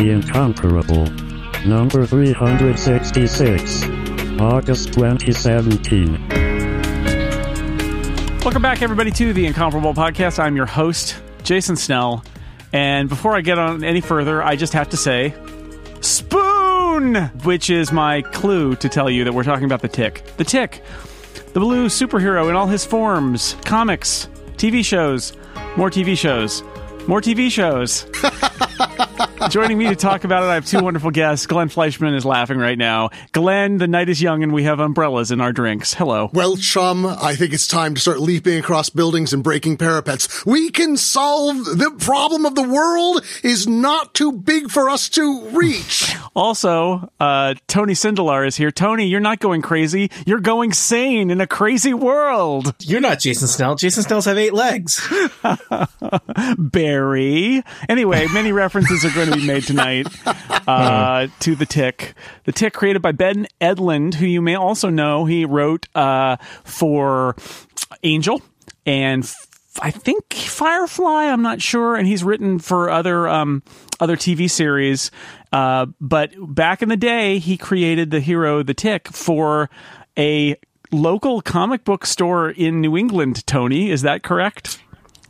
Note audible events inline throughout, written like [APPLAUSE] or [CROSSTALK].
The Incomparable. Number 366. August 2017. Welcome back, everybody, to the Incomparable Podcast. I'm your host, Jason Snell. And before I get on any further, I just have to say, Spoon! Which is my clue to tell you that we're talking about the tick. The tick, the blue superhero in all his forms, comics, TV shows, more TV shows, more TV shows. [LAUGHS] Joining me to talk about it, I have two wonderful guests. Glenn Fleishman is laughing right now. Glenn, the night is young and we have umbrellas in our drinks. Hello. Well, chum, I think it's time to start leaping across buildings and breaking parapets. We can solve the problem of the world is not too big for us to reach. [LAUGHS] Also, uh, Tony Sindelar is here. Tony, you're not going crazy. You're going sane in a crazy world. You're not Jason Snell. Jason Snell's have eight legs. [LAUGHS] Barry. Anyway, many [LAUGHS] references are going be made tonight uh, to the Tick. The Tick, created by Ben Edlund, who you may also know. He wrote uh, for Angel and f- I think Firefly. I'm not sure, and he's written for other um, other TV series. Uh, but back in the day, he created the hero, the Tick, for a local comic book store in New England. Tony, is that correct?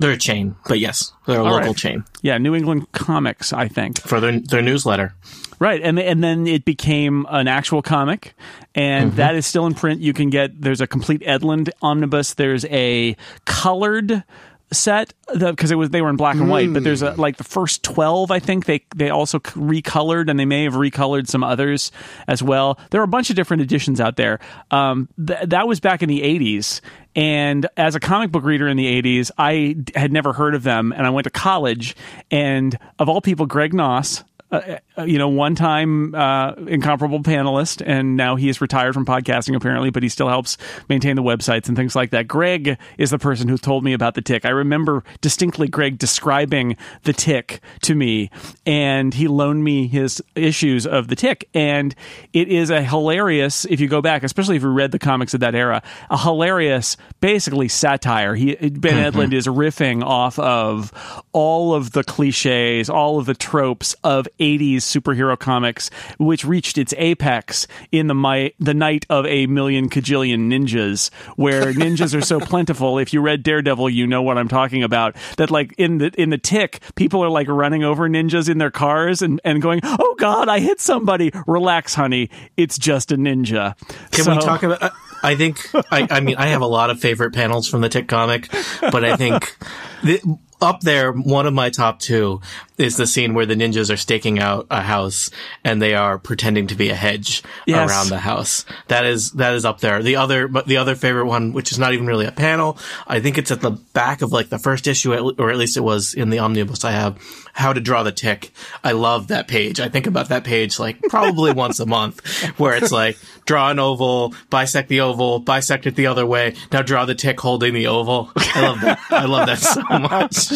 They're a chain, but yes, they're a All local right. chain Yeah, New England Comics, I think. for their their newsletter. Right, and and then it became an actual comic, and mm-hmm. that is still in print. You can get there's a complete Edlund omnibus. There's a colored set because it was they were in black and white, but there's a like the first twelve. I think they they also recolored, and they may have recolored some others as well. There are a bunch of different editions out there. Um, th- that was back in the '80s, and as a comic book reader in the 80s, I d- had never heard of them. And I went to college, and of all people, Greg Knauss, uh, uh, you know, one time uh, incomparable panelist, and now he is retired from podcasting apparently, but he still helps maintain the websites and things like that. Greg is the person who told me about the tick. I remember distinctly Greg describing the tick to me, and he loaned me his issues of the tick, and it is a hilarious. If you go back, especially if you read the comics of that era, a hilarious, basically satire. He Ben Edlund is riffing off of all of the cliches, all of the tropes of 80s superhero comics, which reached its apex in the my, the night of a million cajillion ninjas, where [LAUGHS] ninjas are so plentiful. If you read Daredevil, you know what I'm talking about. That like in the in the tick, people are like running over ninjas in their cars and, and going, "Oh God, I hit somebody." Relax, honey, it's just a ninja. Can So- we talk about? I- I think. I, I mean, I have a lot of favorite panels from the Tick comic, but I think [LAUGHS] the, up there, one of my top two is the scene where the ninjas are staking out a house and they are pretending to be a hedge Yes. around the house. That is that is up there. The other, but the other favorite one, which is not even really a panel, I think it's at the back of like the first issue, or at least it was in the omnibus I have. How to draw the tick. I love that page. I think about that page like probably [LAUGHS] once a month, where it's like draw an oval, bisect the oval, bisect it the other way. Now draw the tick holding the oval. I love that. I love that so [LAUGHS] much.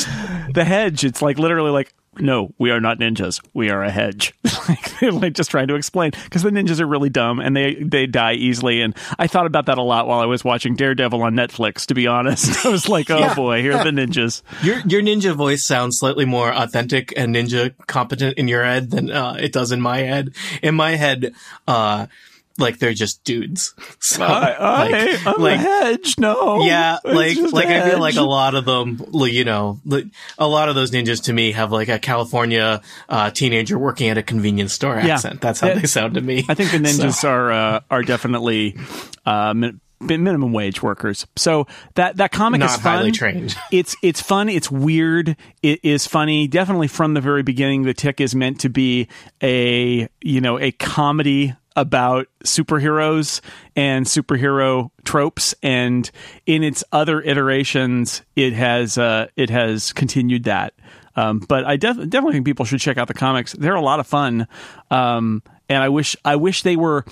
the hedge. It's like literally like, no, we are not ninjas. We are a hedge. [LAUGHS] like, like just trying to explain because the ninjas are really dumb and they they die easily. And I thought about that a lot while I was watching Daredevil on Netflix. To be honest, [LAUGHS] I was like, oh boy, here are the ninjas. Your your ninja voice sounds slightly more authentic and ninja competent in your head than uh, it does in my head. In my head, uh, like they're just dudes. [LAUGHS] So, I, I, like, I'm like a hedge. No, yeah, like like I feel like a lot of them, you know, like, a lot of those ninjas to me have like a California uh, teenager working at a convenience store Yeah. accent. That's how Yeah. they sound to me. I think the [LAUGHS] ninjas are uh, are definitely uh, min- minimum wage workers. So that that comic Not is fun. highly trained. [LAUGHS] It's it's fun. It's weird. It is funny. Definitely from the very beginning, the Tick is meant to be a you know a comedy about superheroes and superhero tropes and in its other iterations it has uh, it has continued that um, but I def- definitely think people should check out the comics. They're a lot of fun, um, and I wish I wish they were.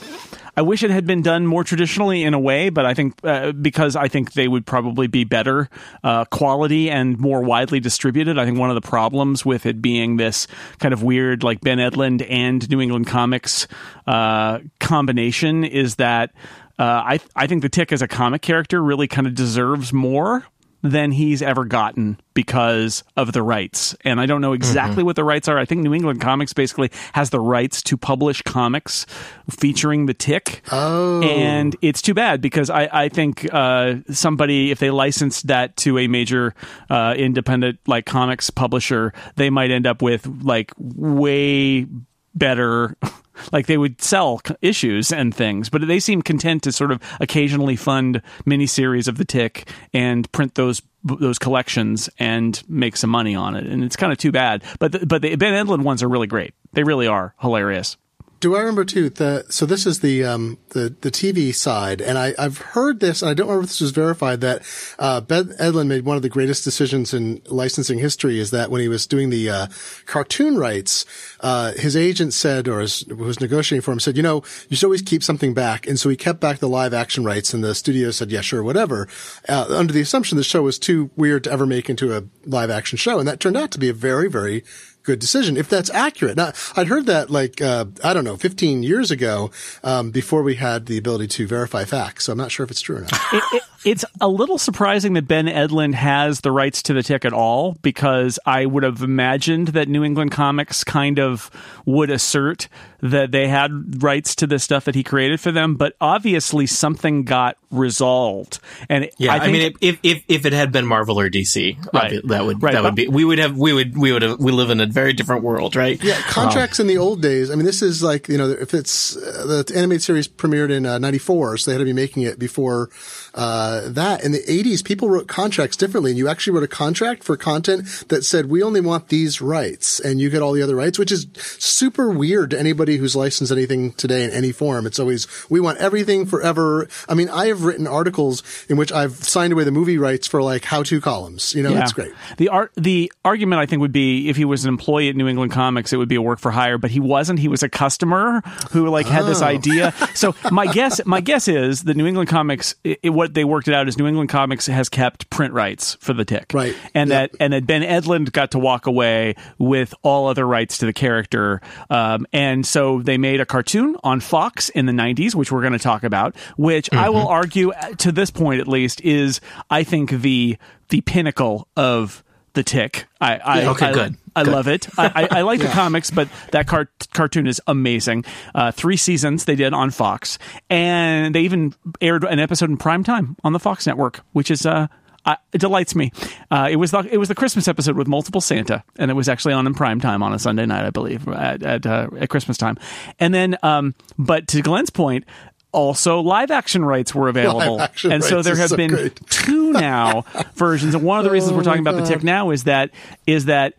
I wish it had been done more traditionally in a way, but I think uh, because I think they would probably be better uh, quality and more widely distributed. I think one of the problems with it being this kind of weird, like Ben Edlund and New England Comics uh, combination, is that uh, I I think the Tick as a comic character really kind of deserves more than he's ever gotten because of the rights. And I don't know exactly Mm-hmm. what the rights are. I think New England Comics basically has the rights to publish comics featuring the tick. Oh. And it's too bad because I, I think uh, somebody, if they licensed that to a major uh, independent like comics publisher, they might end up with like way better [LAUGHS] like they would sell issues and things but they seem content to sort of occasionally fund miniseries of the tick and print those those collections and make some money on it and it's kind of too bad. But the, but the Ben Edlund ones are really great. They really are hilarious Do I remember too? The so this is the um the the TV side, and I I've heard this, and I don't remember if this was verified that uh, Ben Edlund made one of the greatest decisions in licensing history. Is that when he was doing the uh, cartoon rights, uh, his agent said, or his, was negotiating for him, said, you know, you should always keep something back, and so he kept back the live action rights, and the studio said, yeah, sure, whatever, uh, under the assumption the show was too weird to ever make into a live action show, and that turned out to be a very very good decision if that's accurate. Now, I'd heard that like uh, I don't know, 15 years ago, um, before we had the ability to verify facts. So I'm not sure if it's true or not. it, it, it's a little surprising that Ben Edlund has the rights to the tick at all because I would have imagined that New England Comics kind of would assert that they had rights to the stuff that he created for them, but obviously something got resolved. And Yeah, I, think, mean, if if if it had been Marvel or DC, Right. that would Right, that would be we would have we would we would have we live in a very different world, right? Yeah, contracts in the old days. I mean, this is like you know, if it's uh, the animated series premiered in uh, '94, so they had to be making it before uh, that. In the '80s, people wrote contracts differently, and you actually wrote a contract for content that said we only want these rights, and you get all the other rights, which is super weird to anybody who's licensed anything today in any form. It's always we want everything forever. I mean, I have written articles in which I've signed away the movie rights for like how-to columns. You know, Yeah. it's great. The art, the argument I think would be if he was an employee at New England Comics, it would be a work for hire. But he wasn't. He was a customer who like had Oh. this idea. [LAUGHS] So my guess, my guess is the New England Comics, it, it- what they worked it out is New England Comics has kept print rights for the Tick, Right. And Yep. that and that Ben Edlund got to walk away with all other rights to the character. Um, and so they made a cartoon on Fox in the '90s, which we're going to talk about. Which I will argue, uh, to this point at least, is I think the the pinnacle of the tick. I, I Okay, I, good, I good. love it. I, I, I like the comics, but that car- cartoon is amazing. Uh, three seasons they did on Fox, and they even aired an episode in prime time on the Fox network, which is uh, uh, it delights me. Uh, it was the it was the Christmas episode with multiple Santa, and it was actually on in prime time on a Sunday night, I believe, at at, uh, at Christmas time. And then, um, but to Glenn's point. Also, live action rights were available, and so there have so been great. two now [LAUGHS] versions. And one of the reasons we're talking about the tick now is that is that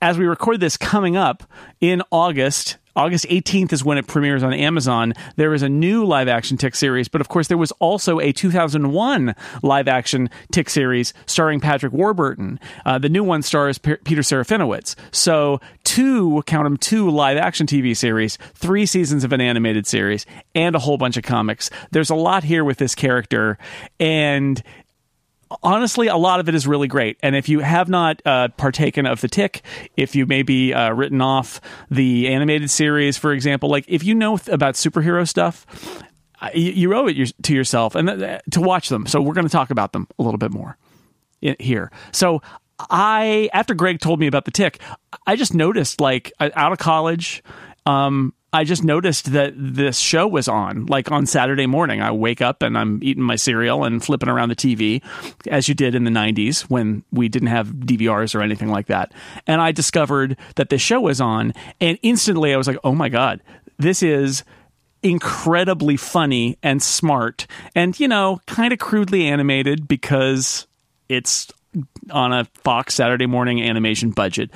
as we record this coming up in August. August 18th is when it premieres on Amazon. There is a new live action Tick series, but of course, there was also a 2001 live action Tick series starring Patrick Warburton. Uh, the new one stars P- Peter Serafinowicz. So, two, count them, two live action TV series, three seasons of an animated series, and a whole bunch of comics. There's a lot here with this character, and honestly, a lot of it is really great. And if you have not uh, partaken of the tick, if you maybe uh, written off the animated series, for example, like if you know th- about superhero stuff, uh, you, you owe it your, to yourself and th- to watch them. So we're going to talk about them a little bit more here. So I, after Greg told me about the tick, I just noticed like uh, out of college, um, I just noticed that this show was on, like on Saturday morning. I wake up and I'm eating my cereal and flipping around the TV, as you did in the 90s when we didn't have DVRs or anything like that. And I discovered that this show was on, and instantly I was like, oh my God, this is incredibly funny and smart and, you know, kind of crudely animated because it's on a Fox Saturday morning animation budget.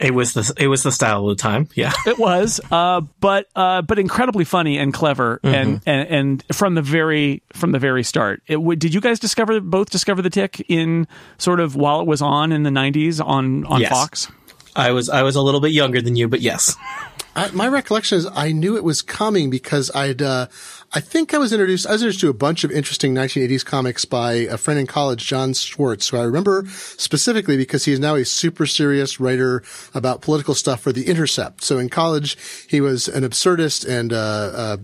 It was the it was the style of the time. Yeah. [LAUGHS] It was, uh, but uh, but incredibly funny and clever, Mm-hmm. and, and and from the very from the very start. It, w- did you guys discover both discover the tick in sort of while it was on in the '90s on on Yes. Fox? I was I was a little bit younger than you, but yes. I, my recollection is I knew it was coming because I'd, uh, I think I was introduced, I was introduced to a bunch of interesting 1980s comics by a friend in college, Jon Schwarz, who I remember specifically because he is now a super serious writer about political stuff for The Intercept. So in college, he was an absurdist and, uh, uh,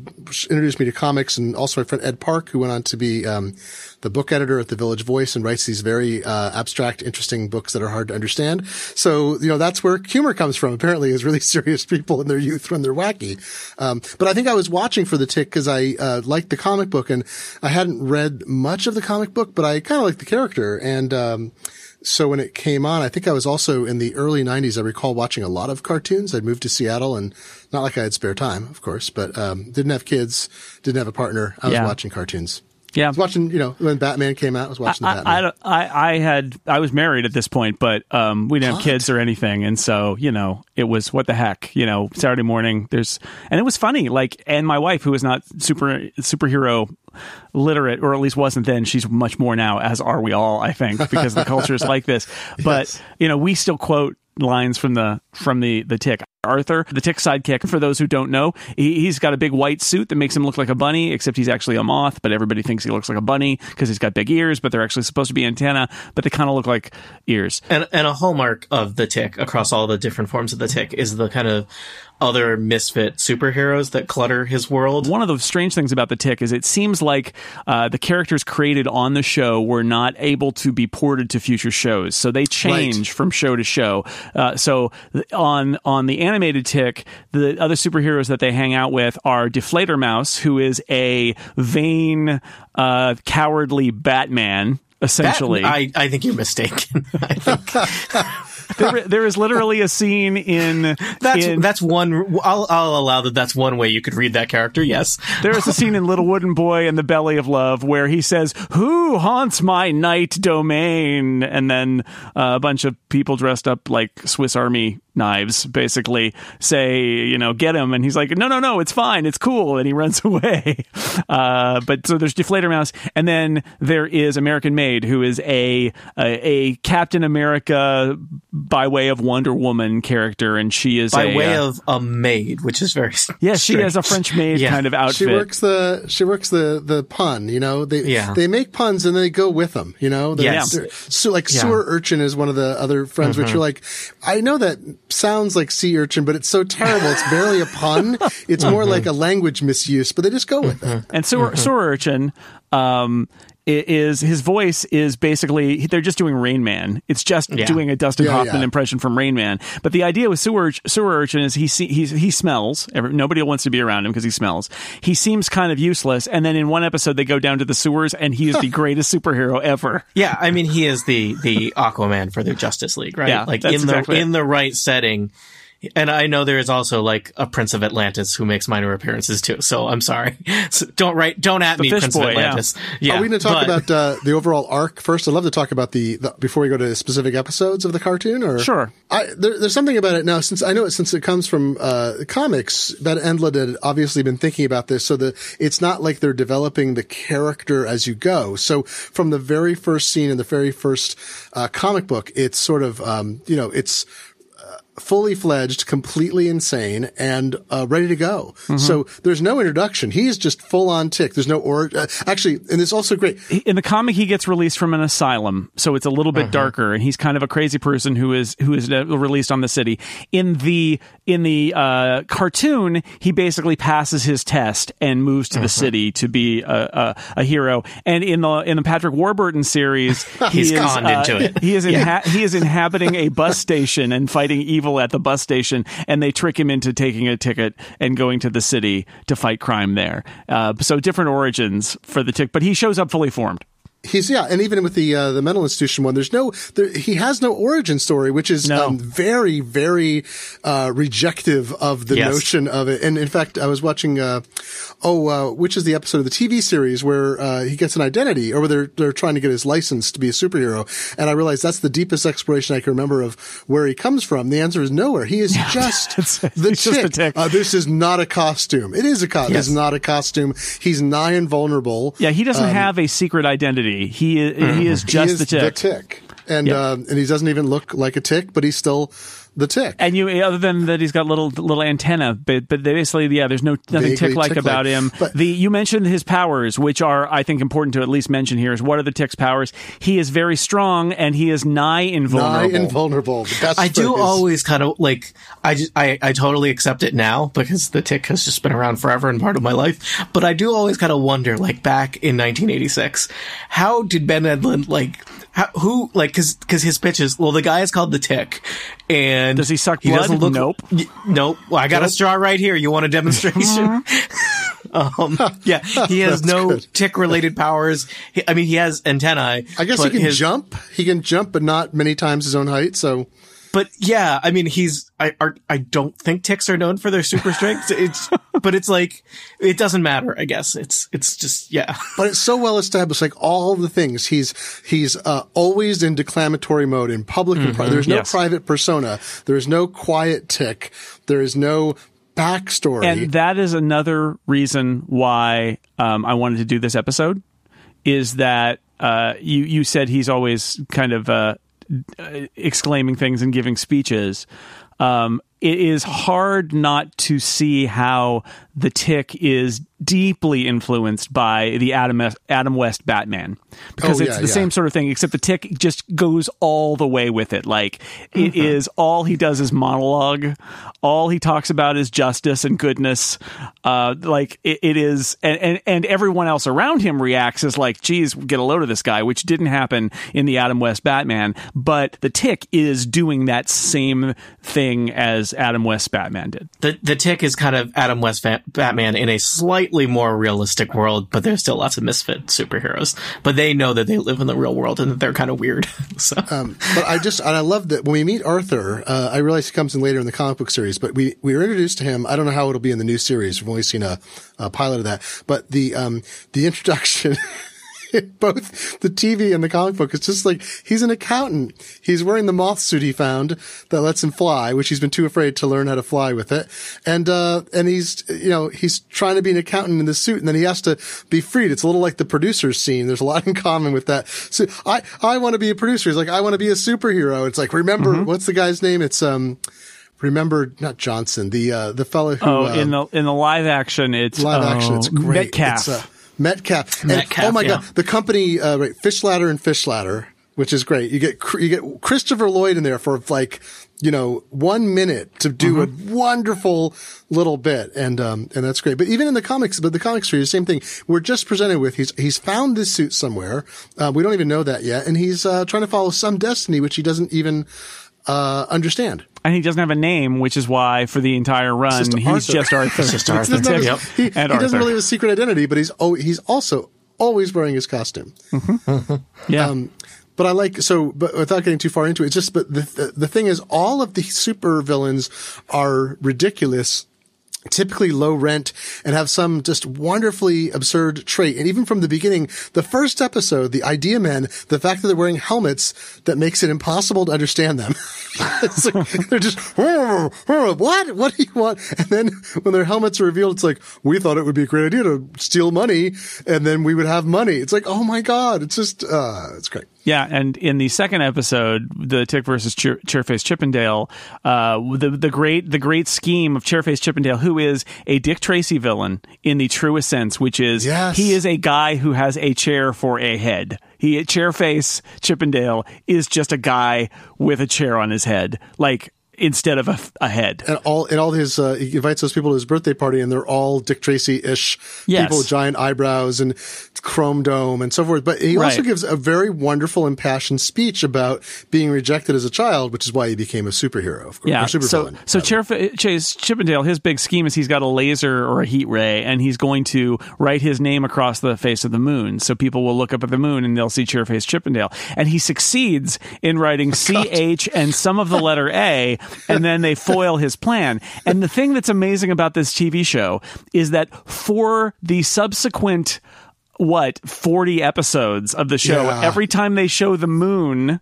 introduced me to comics and also my friend Ed Park, who went on to be, um, the book editor at the Village Voice and writes these very uh, abstract, interesting books that are hard to understand. So, you know, that's where humor comes from. Apparently, is really [LAUGHS] serious people in their youth when they're wacky. Um, but I think I was watching for the tick because I uh, liked the comic book and I hadn't read much of the comic book, but I kind of liked the character and. Um, so when it came on, I think I was also in the early 90s. I recall watching a lot of cartoons. I'd moved to Seattle and not like I had spare time, of course, but um, didn't have kids, didn't have a partner. I was Yeah. watching cartoons. Yeah. I was watching, you know, when Batman came out, I was watching the I, Batman. I, I, I had I was married at this point, but um, we didn't have kids or anything, and so you know it was what the heck, you know, Saturday morning. There's and it was funny, like, and my wife, who is not super superhero literate, or at least wasn't then, she's much more now, as are we all, I think, because the culture is like this. [LAUGHS] But Yes. you know, we still quote lines from the from the the tick. Arthur the tick sidekick for those who don't know he, he's got a big white suit that makes him look like a bunny except he's actually a moth but everybody thinks he looks like a bunny because he's got big ears but they're actually supposed to be antenna but they kind of look like ears. And and a hallmark of the tick across all the different forms of the tick is the kind of other misfit superheroes that clutter his world. one of the strange things about the tick is it seems like uh, the characters created on the show were not able to be ported to future shows. So they change from show to show. Uh, so on on the animated tick the other superheroes that they hang out with are Die Fledermaus who is a vain uh, cowardly batman That- essentially I, I think you're mistaken. [LAUGHS] I think [LAUGHS] there, there is literally a scene in that's in, that's one. I'll I'll allow that. That's one way you could read that character. Yes. There is a scene in Little Wooden Boy and the Belly of Love where he says, "Who haunts my night domain?" And then uh, a bunch of people dressed up like Swiss Army knives basically say, you know, get him. And he's like, no, no, no, it's fine, it's cool, and he [LAUGHS] runs away. Uh, but so there's Die Fledermaus, and then there is American Maid, who is a a, a Captain America by way of Wonder Woman character, and she is By a, way uh, of a maid, which is very [LAUGHS] yeah, she has a. French maid Yeah. kind of outfit. She works the she works the the pun. You know, they Yeah. they make puns and they go with them. You know, They're- Yes. they're- So like Yeah. Mm-hmm. sewer urchin is one of the other friends, which you're like, I know that sounds like sea urchin, but it's so terrible. It's barely a pun. It's more Mm-hmm. like a language misuse, but they just go with it. And sewer, sewer urchin um, is his voice is basically they're just doing Rain Man. It's just Yeah. doing a Dustin Yeah, Hoffman yeah. impression from Rain Man. But the idea with sewer Urch- sewer urchin is he see, he's, he smells. Every, nobody wants to be around him because he smells. He seems kind of useless. And then in one episode they go down to the sewers and he is the greatest superhero ever. Yeah, I mean he is the the Aquaman for the Justice League, right? Yeah, like that's in the it. in the right setting. And I know there is also like a Prince of Atlantis who makes minor appearances too. So I'm sorry. [LAUGHS] So don't write don't at me fish Prince boy, of yeah. Atlantis. Yeah. Are we going to talk but- about uh, the overall arc first? I'd love to talk about the, the before we go to specific episodes of the cartoon. Or Sure. I, there, there's something about it now. Since I know it, since it comes from uh, comics, Ben Edlund had obviously been thinking about this, so that it's not like they're developing the character as you go. So from the very first scene in the very first uh, comic book, it's sort of um, you know it's fully fledged, completely insane, and uh, ready to go. So there's no introduction. He's just full on tick. There's no or uh, actually, and it's also great. in the comic he gets released from an asylum so it's a little bit darker and he's kind of a crazy person who is who is uh, released on the city in the in the uh, cartoon he basically passes his test and moves to the city to be a, a, a hero and in the in the Patrick Warburton series [LAUGHS] he He's is conned uh, into it. he is [LAUGHS] inha- he is inhabiting a bus station and fighting evil at the bus station and they trick him into taking a ticket and going to the city to fight crime there. Uh, so different origins for the tick but he shows up fully formed He's yeah, and even with the uh, the mental institution one, there's no there, he has no origin story, which is No. um, very very uh, rejective of the Yes. notion of it. And in fact, I was watching uh, oh, uh, which is the episode of the TV series where uh, he gets an identity, or where they're they're trying to get his license to be a superhero. And I realized that's the deepest exploration I can remember of where he comes from. The answer is nowhere. He is [LAUGHS] [LAUGHS] just the just tick. tick. Uh, this is not a costume. It is a costume. Yes. It's not a costume. He's nigh invulnerable. Yeah, he doesn't have a secret identity. He is, he is just He is the tick. tick. and Yeah. um, and he doesn't even look like a tick, but he's still the tick. And you, other than that, he's got little little antenna, but but basically, yeah, there's no nothing tick like about him. But- the you mentioned his powers, which are I think important to at least mention here. Is what are the tick's powers? He is very strong, and he is nigh invulnerable. Nigh invulnerable. invulnerable. The best I do phrase. always kind of like I just I, I totally accept it now because the tick has just been around forever and part of my life. But I do always kind of wonder, like back in 1986, how did Ben Edlund like how, who like because because his pitches? Well, the guy is called the Tick, and Does he suck He doesn't blood? look Nope. Y- nope. Well, I got a straw right here. You want a demonstration? [LAUGHS] um, yeah, he [LAUGHS] has no good. tick related powers. He, I mean, he has antennae. I guess he can his- jump. He can jump, but not many times his own height. So But yeah, I mean, he's I are, I don't think ticks are known for their super strength. [LAUGHS] It's but it's like it doesn't matter. I guess it's it's just yeah. but it's so well established, like all the things. He's he's uh, always in declamatory mode in public and private. There's no yes. private persona. There's no quiet tick. There is no backstory. and that is another reason why um, I wanted to do this episode. Is that uh, you you said he's always kind of uh, exclaiming things and giving speeches. Um, it is hard not to see how the Tick is deeply influenced by the Adam Adam West Batman because Oh, it's yeah, the yeah. same sort of thing, except the Tick just goes all the way with it. Like it Mm-hmm. is all he does is monologue. All he talks about is justice and goodness. Uh, like it, it is, and, and and everyone else around him reacts as like, "Geez, get a load of this guy," which didn't happen in the Adam West Batman. But the Tick is doing that same thing as Adam West Batman did. The the tick is kind of Adam West fa- Batman in a slightly more realistic world, but there's still lots of misfit superheroes. But they know that they live in the real world and that they're kind of weird. [LAUGHS] so but I just and I love that when we meet Arthur, uh, I realize he comes in later in the comic book series, but we we were introduced to him. I don't know how it'll be in the new series. We've only seen a, a pilot of that, but the um the introduction. [LAUGHS] [LAUGHS] Both the TV and the comic book, it's just like he's an accountant. He's wearing the moth suit he found that lets him fly, which he's been too afraid to learn how to fly with it. And, uh, and he's, you know, he's trying to be an accountant in the suit and then he has to be freed. It's a little like the producer's scene. There's a lot in common with that. So I, I want to be a producer. He's like, I want to be a superhero. It's like, remember, what's the guy's name? It's, um, remember, not Johnson, the, uh, the fellow who, Oh, uh, in the in the live action, it's live oh, action. It's great. Metcalf. It's, uh, Metcalf. And, oh my yeah. god, the company, uh, right, Fish Ladder and Fish Ladder, which is great. You get you get Christopher Lloyd in there for like you know one minute to do Mm-hmm. a wonderful little bit, and um and that's great. But even in the comics, but the comic series, same thing. We're just presented with he's he's found this suit somewhere. Uh, we don't even know that yet, and he's uh, trying to follow some destiny which he doesn't even uh, understand. And he doesn't have a name, which is why for the entire run just he's Arthur. just Arthur. It's just [LAUGHS] He Arthur. doesn't, have Yep. he, he And doesn't Arthur. really have a secret identity, but he's oh he's also always wearing his costume. yeah. Um, but I like so, but without getting too far into it, it's just. But the the, the thing is, all of the super villains are ridiculous. Typically low rent and have some just wonderfully absurd trait. And even from the beginning, the first episode, the idea men, the fact that they're wearing helmets that makes it impossible to understand them. [LAUGHS] Like, they're just, "Oh, [LAUGHS] oh, what? What do you want? And then when their helmets are revealed, it's like, we thought it would be a great idea to steal money and then we would have money. It's like, oh my God. It's just, uh, it's great. Yeah, and in the second episode, the Tick versus Chair- Chairface Chippendale, uh, the the great the great scheme of Chairface Chippendale, who is a Dick Tracy villain in the truest sense, which is Yes. he is a guy who has a chair for a head. He Chairface Chippendale is just a guy with a chair on his head, like instead of a, a head. and all and all his uh, he invites those people to his birthday party and they're all Dick Tracy ish Yes. people with giant eyebrows and chrome dome and so forth. But he also gives a very wonderful impassioned speech about being rejected as a child, which is why he became a superhero. Of course, Yeah. supervillain. So, so rather. Chase Chippendale, his big scheme is he's got a laser or a heat ray, and he's going to write his name across the face of the moon. So people will look up at the moon and they'll see Chairface Chippendale. And he succeeds in writing [LAUGHS] CH and some of the letter A, and then they foil his plan. And the thing that's amazing about this TV show is that for the subsequent what 40 episodes of the show Yeah. every time they show the moon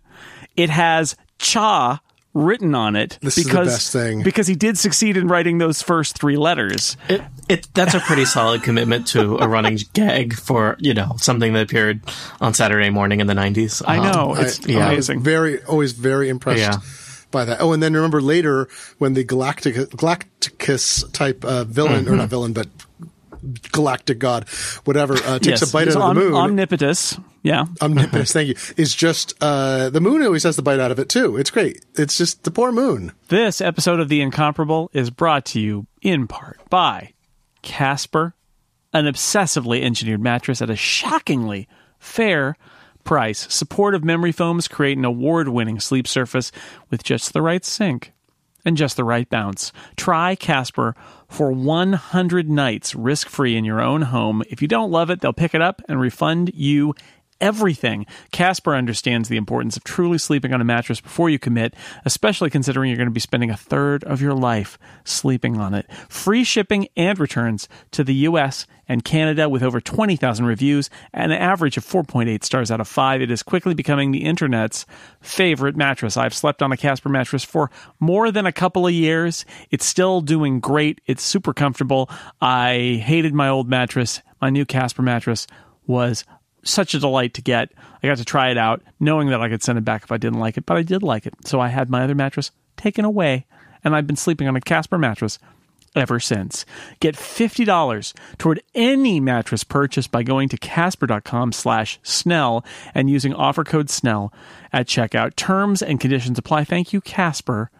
it has cha written on it This is the because best thing. because he did succeed in writing those first three letters. It, it that's a pretty solid commitment to a running gag for you know something that appeared on Saturday morning in the nineties. I um, know it's I- I was amazing. very, always very impressed Yeah. By that. Oh, and then remember later when the Galactic, Galacticus type uh, villain, or not villain, but galactic god, whatever, uh, takes yes, a bite he's out of the moon. Omnipotus. Yeah. Omnipotus, thank you. Is just uh, the moon always has the bite out of it too. It's great. It's just the poor moon. This episode of The Incomparable is brought to you in part by Casper, an obsessively engineered mattress at a shockingly fair price. Supportive memory foams create an award winning sleep surface with just the right sink and just the right bounce. Try Casper for 100 nights risk free in your own home. If you don't love it, they'll pick it up and refund you everything. Casper understands the importance of truly sleeping on a mattress before you commit, especially considering you're going to be spending a third of your life sleeping on it. Free shipping and returns to the US and Canada with over 20,000 reviews and an average of 4.8 stars out of 5. It is quickly becoming the internet's favorite mattress. I've slept on a Casper mattress for more than a couple of years. It's still doing great. It's super comfortable. I hated my old mattress. My new Casper mattress was such a delight to get. I got to try it out, knowing that I could send it back if I didn't like it, but I did like it. So I had my other mattress taken away, and I've been sleeping on a Casper mattress ever since. Get $50 toward any mattress purchase by going to casper.com slash snell and using offer code snell at checkout. Terms and conditions apply. Thank you, Casper,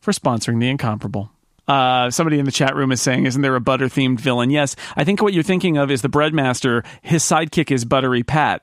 for sponsoring the incomparable. Uh, somebody in the chat room is saying, "Isn't there a butter themed villain?" Yes, I think what you're thinking of is the breadmaster. His sidekick is Buttery Pat,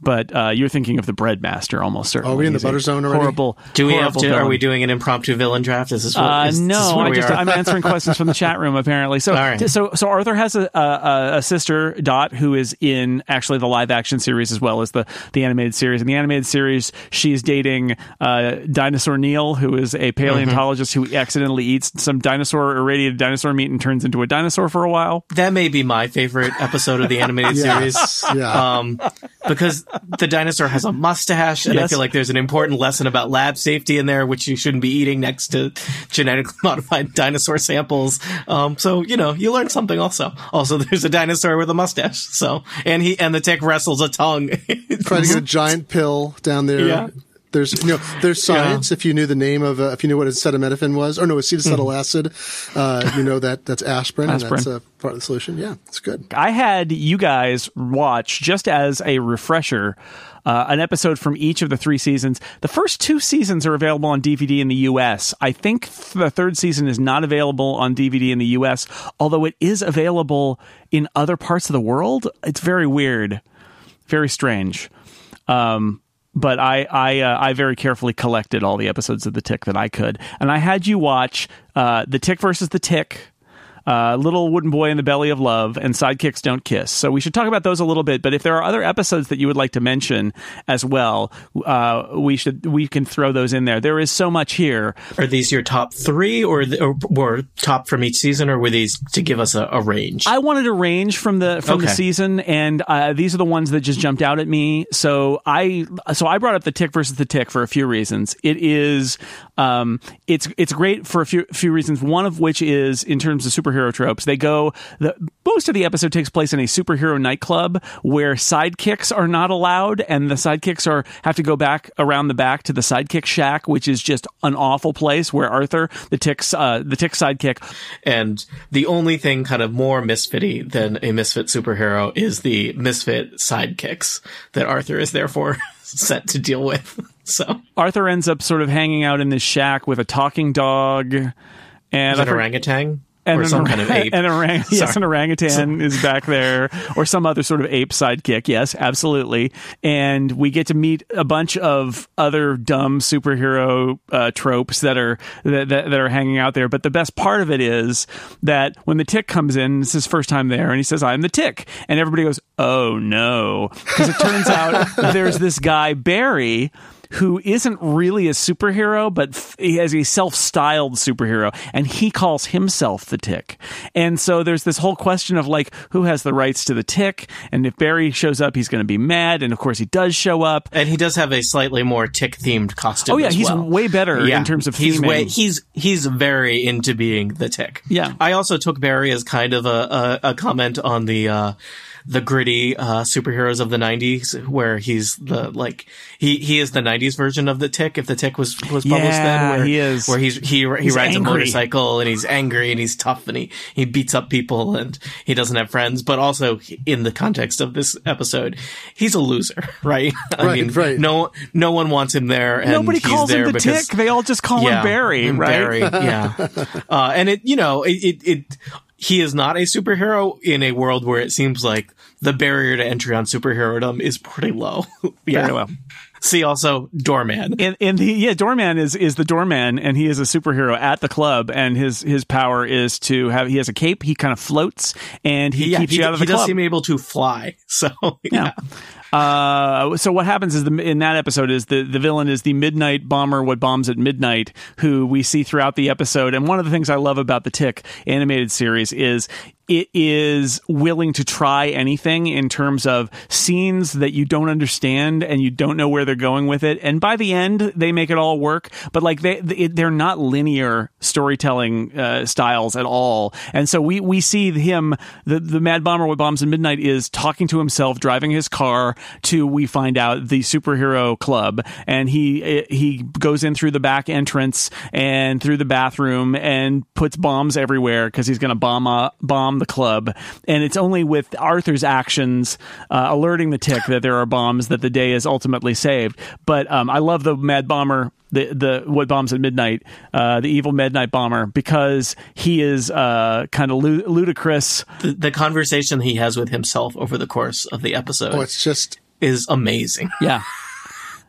but uh, you're thinking of the breadmaster almost certainly. Are we in the butter zone already? Horrible. Do we have horrible to? Are we doing an impromptu villain draft? Is this what? Uh, is this no, where I we just are? I'm answering [LAUGHS] questions from the chat room apparently. So, All right. so so Arthur has a, a a sister Dot who is in actually the live action series as well as the the animated series. In the animated series, she's dating uh, Dinosaur Neil, who is a paleontologist who accidentally eats some dinosaur irradiated dinosaur meat and turns into a dinosaur for a while. that may be my favorite episode of the animated [LAUGHS] series. Yeah. Um, because the dinosaur has a mustache, and I feel like there's an important lesson about lab safety in there, which you shouldn't be eating next to genetically [LAUGHS] modified dinosaur samples. Um, so you know, you learn something also. Also, [LAUGHS] there's a dinosaur with a mustache. So, and he and the tick wrestles a tongue. [LAUGHS] Trying to get a giant pill down there. Yeah. There's you know there's science if you knew the name of uh, if you knew what acetaminophen was or no acetacetyl acid, uh, you know that that's aspirin. Aspirin. and that's a part of the solution. Yeah, it's good. I had you guys watch just as a refresher. Uh, an episode from each of the three seasons. The first two seasons are available on DVD in the U.S. I think the third season is not available on DVD in the U.S., although it is available in other parts of the world. It's very weird, very strange. Um, but I I uh, I very carefully collected all the episodes of The Tick that I could, and I had you watch uh, The Tick versus The Tick. Uh, Little Wooden Boy in the Belly of Love and Sidekicks Don't Kiss. So we should talk about those a little bit. But if there are other episodes that you would like to mention as well, uh, we should we can throw those in there. There is so much here. Are these your top three, or, the, or or top from each season, or were these to give us a, a range? I wanted a range from the from the season, and uh, these are the ones that just jumped out at me. So I so I brought up the Tick versus the Tick for a few reasons. It is um, it's it's great for a few few reasons. One of which is in terms of superhero tropes. They go the most of the episode takes place in a superhero nightclub where sidekicks are not allowed, and the sidekicks are have to go back around the back to the sidekick shack, which is just an awful place where Arthur the Tick's uh, the Tick sidekick And the only thing kind of more misfitty than a misfit superhero is the misfit sidekicks that Arthur is therefore [LAUGHS] set to deal with. [LAUGHS] So, Arthur ends up sort of hanging out in this shack with a talking dog and for- orangutan and or an some orang- kind of ape? [LAUGHS] And orang- yes, an orangutan is back there, or some other sort of ape sidekick. Yes, absolutely. And we get to meet a bunch of other dumb superhero uh, tropes that are that, that, that are hanging out there. But the best part of it is that when the Tick comes in, it's his first time there, and he says, "I'm the Tick," and everybody goes, "Oh no," because it turns out [LAUGHS] there's this guy Barry who isn't really a superhero, but f- he has a self-styled superhero, and he calls himself the Tick. And so there's this whole question of like who has the rights to the Tick, and if Barry shows up, he's going to be mad, and of course he does show up. And he does have a slightly more tick themed costume. Oh yeah, he's well. way better in terms of he's theming. way he's he's very into being the tick. Yeah. I also took Barry as kind of a a, a comment on the. uh the gritty uh, superheroes of the '90s, where he's the like he he is the '90s version of the Tick. If the Tick was was published Yeah, then, where he is. where he's he he He's rides angry. a motorcycle and he's angry and he's tough and he he beats up people and he doesn't have friends. But also in the context of this episode, he's a loser, [LAUGHS] right? I Right, mean, right. no no one wants him there. And Nobody he's calls him the because, Tick. They all just call him Barry, right? Barry, yeah. [LAUGHS] uh, and it, you know, it, it, it, he is not a superhero in a world where it seems like the barrier to entry on superherodom is pretty low. [LAUGHS] yeah. Very low. See also Doorman. And, and the yeah, doorman is is the doorman, and he is a superhero at the club, and his his power is to have he has a cape, he kind of floats, and he yeah, keeps he, you out of the he the does club. seem able to fly. [LAUGHS] So yeah. yeah. Uh, so what happens is the in that episode is the the villain is the midnight bomber what bombs at midnight who we see throughout the episode and one of the things I love about the Tick animated series is it is willing to try anything in terms of scenes that you don't understand and you don't know where they're going with it. And by the end they make it all work. But like they they- they're not linear storytelling uh, styles at all. And so we we see him the the mad bomber with bombs in midnight is talking to himself driving his car to we find out the superhero club. And he he goes in through the back entrance and through the bathroom and puts bombs everywhere because he's going to bomb uh, bomb the club and it's only with Arthur's actions uh, alerting the tick that there are bombs that the day is ultimately saved but um, I love the mad bomber the the what bombs at midnight, uh, the evil midnight bomber, because he is uh, kind of lu- ludicrous. The, the conversation he has with himself over the course of the episode Oh, it's just is amazing. Yeah.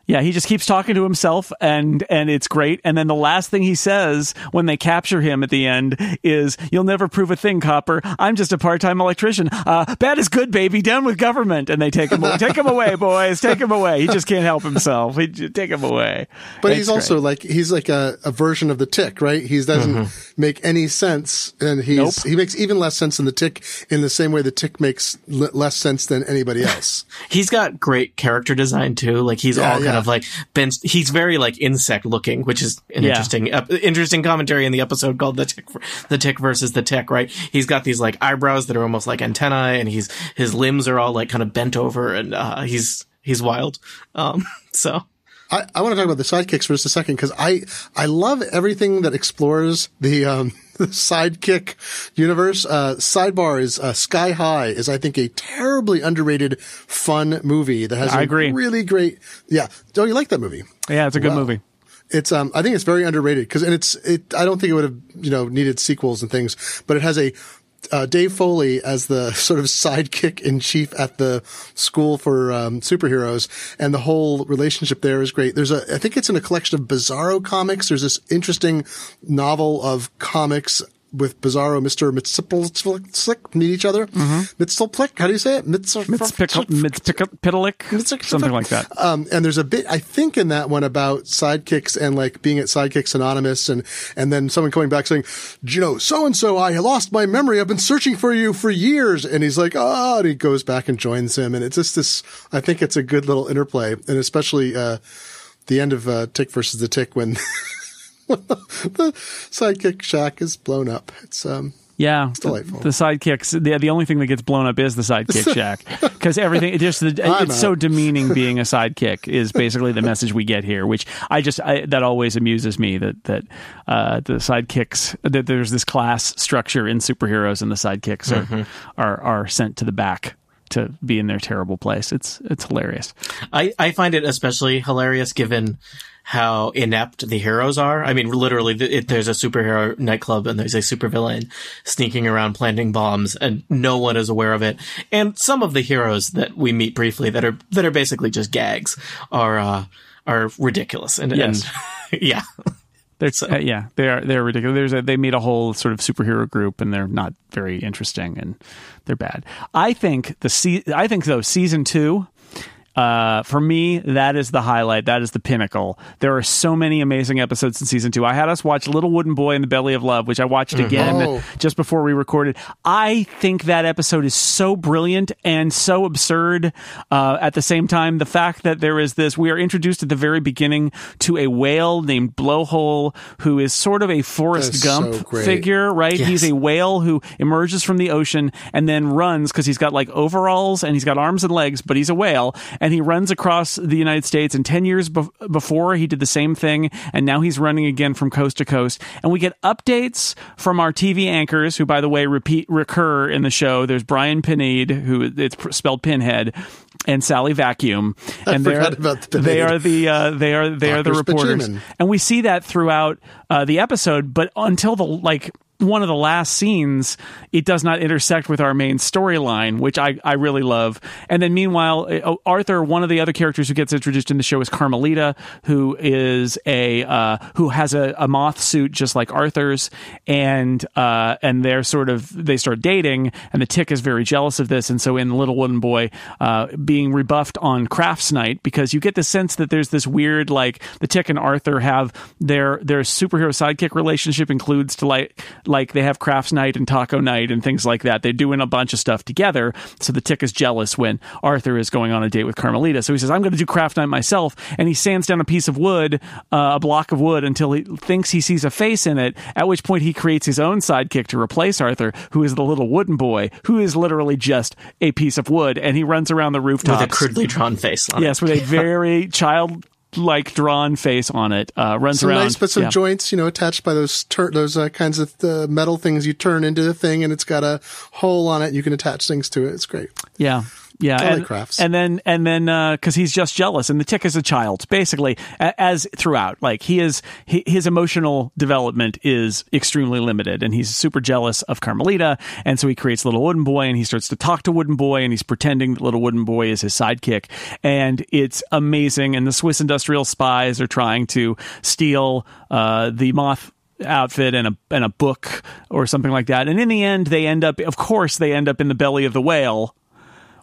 Yeah, he just keeps talking to himself and and it's great. And then the last thing he says when they capture him at the end is, "You'll never prove a thing, Copper. I'm just a part-time electrician. Uh, bad is good, baby. Down with government." And they take him [LAUGHS] take him away, boys. Take him away. He just can't help himself. He, take him away. But It's he's also great. like he's like a, a version of the tick, right? He doesn't make any sense, and he's Mm-hmm. Nope. he makes even less sense than the tick in the same way the tick makes l- less sense than anybody else. [LAUGHS] He's got great character design too. Like he's Yeah, all kind yeah. of like been. He's very like insect looking, which is an Yeah. interesting ep- interesting commentary in the episode called the tick the tick versus the tick. Right? He's got these like eyebrows that are almost like antennae, and he's his limbs are all like kind of bent over, and uh, he's he's wild. Um, [LAUGHS] so I, I want to talk about the sidekicks for just a second because I I love everything that explores the um the [LAUGHS] sidekick universe. Uh, Sidebar is uh, Sky High is I think a terribly underrated fun movie that has I a agree. really great yeah. Oh, you like that movie? yeah, it's a good Wow. movie. It's um I think it's very underrated because and it's it I don't think it would have you know needed sequels and things, but it has a uh, Dave Foley as the [LAUGHS] sort of sidekick in chief at the school for um, superheroes, and the whole relationship there is great. There's a I think it's in a collection of Bizarro comics. There's this interesting novel of comics with Bizarro, Mister Mitzplik meet each other. Mm-hmm. How do you say it? Mitzpitalik, something like that. Um, and there's a bit, I think, in that one about sidekicks and like being at Sidekicks Anonymous, and and then someone coming back saying, you know, so and so, I lost my memory. I've been searching for you for years, and he's like, oh, and he goes back and joins him, and it's just this. I think it's a good little interplay, and especially uh, the end of uh, Tick versus the Tick when. [LAUGHS] when [LAUGHS] the sidekick shack is blown up. It's um Yeah, it's delightful. The, the sidekicks. The, the only thing that gets blown up is the sidekick [LAUGHS] shack because everything. It just the, I'm it's so demeaning [LAUGHS] being a sidekick is basically the message we get here. Which I just I, that always amuses me that that uh, the sidekicks that there's this class structure in superheroes and the sidekicks are Mm-hmm. are are sent to the back to be in their terrible place. It's it's hilarious. I, I find it especially hilarious given how inept the heroes are. I mean, literally, it, there's a superhero nightclub and there's a supervillain sneaking around planting bombs, and no one is aware of it. And some of the heroes that we meet briefly that are that are basically just gags are uh, are ridiculous. And, Yes. and [LAUGHS] yeah, Uh, yeah, they are. They're ridiculous. There's a, they made a whole sort of superhero group, and they're not very interesting, and they're bad. I think the se- I think though season two uh, for me, that is the highlight. That is the pinnacle. There are so many amazing episodes in season two. I had us watch Little Wooden Boy in the Belly of Love, which I watched again Oh. just before we recorded. I think that episode is so brilliant and so absurd. Uh, at the same time, the fact that there is this, we are introduced at the very beginning to a whale named Blowhole, who is sort of a Forrest Gump so figure, right? Yes. He's a whale who emerges from the ocean and then runs because he's got like overalls and he's got arms and legs, but he's a whale and he runs across the United States. And 10 years bef- before, he did the same thing. And now he's running again from coast to coast. And we get updates from our TV anchors, who, by the way, repeat recur in the show. There's Brian Pinade, who it's pr- spelled Pinhead. And Sally Vacuum, and they're forgot about the they are the uh, they are they are the reporters, and we see that throughout uh, the episode. But until the like one of the last scenes, it does not intersect with our main storyline, which I, I really love. And then meanwhile, uh, Arthur, one of the other characters who gets introduced in the show is Carmelita, who is a uh, who has a, a moth suit just like Arthur's, and uh, and they're sort of they start dating, and the Tick is very jealous of this, and so in Little Wooden Boy, uh, being rebuffed on Crafts Night because you get the sense that there's this weird like the Tick and Arthur have their their superhero sidekick relationship includes to like like they have crafts night and taco night and things like that. They're doing a bunch of stuff together. So the Tick is jealous when Arthur is going on a date with Carmelita. So he says, "I'm going to do craft night myself," and he sands down a piece of wood, uh, a block of wood, until he thinks he sees a face in it. At which point he creates his own sidekick to replace Arthur, who is the little wooden boy, who is literally just a piece of wood, and he runs around the rooftops with a crudely drawn face on Yes, it. with a [LAUGHS] very child like drawn face on it. Uh, runs Some around. nice, but some yeah. joints, you know, attached by those tur- those uh, kinds of uh, metal things you turn into the thing, and it's got a hole on it. You can attach things to it. It's great. Yeah. Yeah, and, and then and then uh because he's just jealous, and the tick is a child, basically, as throughout. Like he is, he, his emotional development is extremely limited, and he's super jealous of Carmelita, and so he creates Little Wooden Boy, and he starts to talk to Wooden Boy, and he's pretending that Little Wooden Boy is his sidekick, and it's amazing. And the Swiss industrial spies are trying to steal uh, the moth outfit and a and a book or something like that. And in the end, they end up, of course, they end up in the belly of the whale.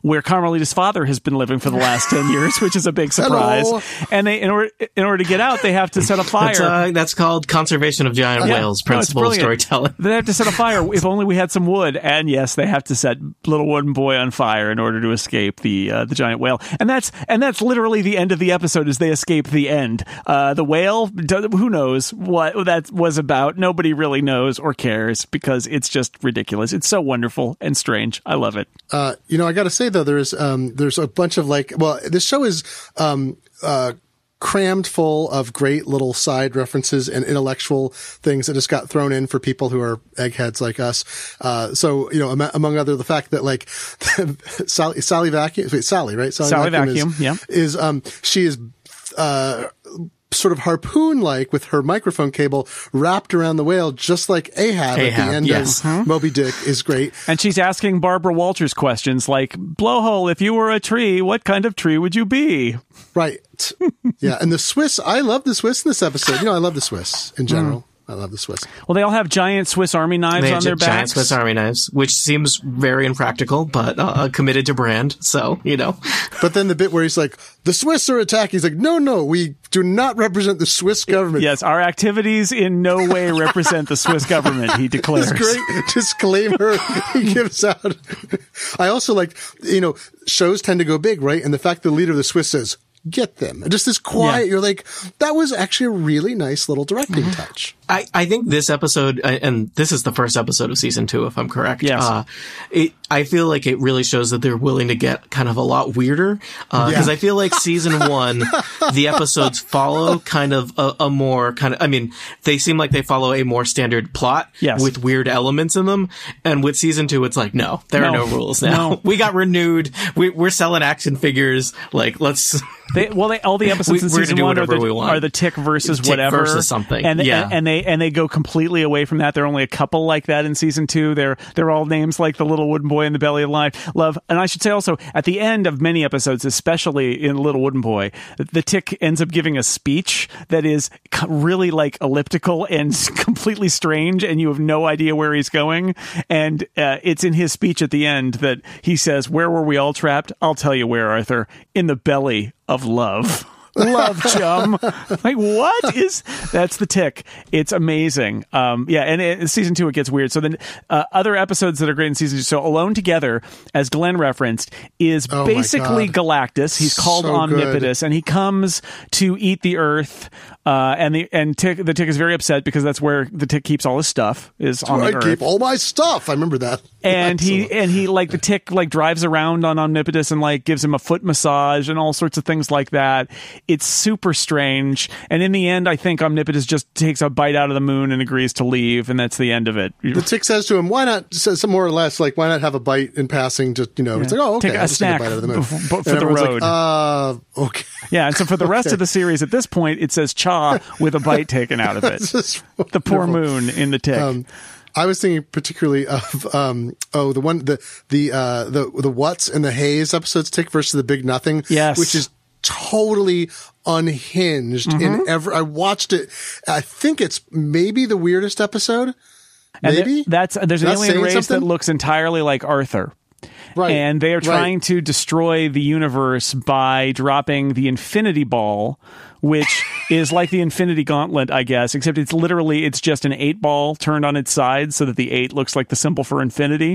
Where Carmelita's father has been living for the last ten years, which is a big surprise, Hello. and they in order in order to get out, they have to set a fire. That's, uh, that's called conservation of giant Yeah. whales No, principle of storytelling. They have to set a fire. If only we had some wood. And yes, they have to set little wooden boy on fire in order to escape the uh, the giant whale. And that's and that's literally the end of the episode. Is they escape the end. Uh, the whale. Who knows what that was about? Nobody really knows or cares because it's just ridiculous. It's so wonderful and strange. I love it. Uh, you know, I got to say though, there's um, there's a bunch of like, well, this show is um, uh, crammed full of great little side references and intellectual things that just got thrown in for people who are eggheads like us. Uh, so you know, am- among other, the fact that like [LAUGHS] Sally, Sally Vacuum, wait, Sally, right? Sally Vacuum, is, yeah. is um, she is uh, sort of harpoon like with her microphone cable wrapped around the whale, just like Ahab, at the end yes. of Moby Dick is great. And she's asking Barbara Walters questions like, "Blowhole, if you were a tree, what kind of tree would you be?" Right. [LAUGHS] yeah. And the Swiss, I love the Swiss in this episode. You know, I love the Swiss in general. I love the Swiss. Well, they all have giant Swiss Army knives They on their gi- giant. Swiss Army knives, which seems very impractical, but uh, committed to brand. So you know, [LAUGHS] But then the bit where he's like, the Swiss are attacking. He's like, no, no, we do not represent the Swiss government. Yes, our activities in no way represent the Swiss government, he declares. [LAUGHS] This great disclaimer [LAUGHS] he gives out. I also like, you know, shows tend to go big, right? And the fact the leader of the Swiss says, get them. Just this quiet, Yeah. you're like, that was actually a really nice little directing touch. I, I think this episode, uh, and this is the first episode of season two, if I'm correct. Yes. Uh, it, I feel like it really shows that they're willing to get kind of a lot weirder. Uh, Yeah. cause I feel like season [LAUGHS] one, the episodes follow kind of a, a more kind of, I mean, they seem like they follow a more standard plot Yes. with weird elements in them. And with season two, it's like, no, there No. are no rules now. No. [LAUGHS] We got renewed. We, we're selling action figures. Like, let's, They, well, they, all the episodes We- in season one are the, are the tick versus Tick whatever versus something. and they, Yeah. and, they and they go completely away from that. There are only a couple like that in season two. They're they're all names like the little wooden boy in the belly of life, love. And I should say also at the end of many episodes, especially in Little Wooden Boy, the tick ends up giving a speech that is really like elliptical and [LAUGHS] completely strange, and you have no idea where he's going. And uh, it's in his speech at the end that he says, "Where were we all trapped? I'll tell you where, Arthur. In the belly of love." Love chum. Like what is that's the tick. It's amazing. Um yeah and it, season two it gets weird. So then uh, other episodes that are great in season two. So alone together as glenn referenced is Oh basically galactus. He's called So and he comes to eat the earth uh and the and tick the tick is very upset because that's where the tick keeps all his stuff is on I the earth. keep all my stuff. I remember that. and he and he like the tick like drives around on Omnipotus and like gives him a foot massage and all sorts of things like that it's super strange and in the end i think Omnipotus just takes a bite out of the moon and agrees to leave and that's the end of it the tick says to him, "Why not?" Says some more or less like, "Why not have a bite in passing?" Just you know, it's like, "Oh, okay." Take a I'll just take snack bite out of the moon. [LAUGHS] for And the road. Like, uh, okay. yeah and so for the rest Okay. of the series at this point it says cha with a bite taken out of [LAUGHS] it the poor moon in the tick Um, I was thinking particularly of um oh the one the the uh the the what's and the haze episodes tick versus the big nothing Yes. which is totally unhinged Mm-hmm. in every I watched it I think it's maybe the weirdest episode And maybe there- that's there's an Not alien race that looks entirely like arthur right and they are right. trying to destroy the universe by dropping the infinity ball which is like the infinity gauntlet i guess except it's literally it's just an eight ball turned on its side so that the eight looks like the symbol for infinity.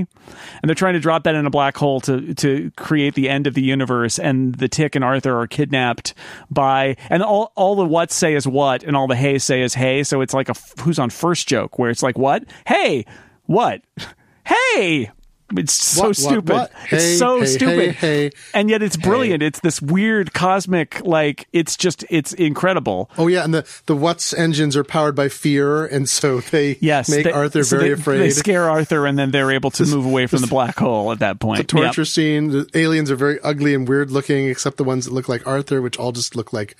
And they're trying to drop that in a black hole to to create the end of the universe. And the tick and arthur are kidnapped by and all all the what say is what and all the hey say is hey. So it's like a who's on first joke where it's like what? Hey what? [LAUGHS] Hey it's so What, what, stupid. what? Hey, it's so hey, stupid. hey, hey, and yet it's brilliant. It's this weird cosmic, like it's just it's incredible. Oh yeah, and the the what's engines are powered by fear, and so they Yes, make they- Arthur so very they, afraid. They scare Arthur, and then they're able to move away from the black hole at that point. the torture Yep. scene. The aliens are very ugly and weird looking, except the ones that look like Arthur, which all just look like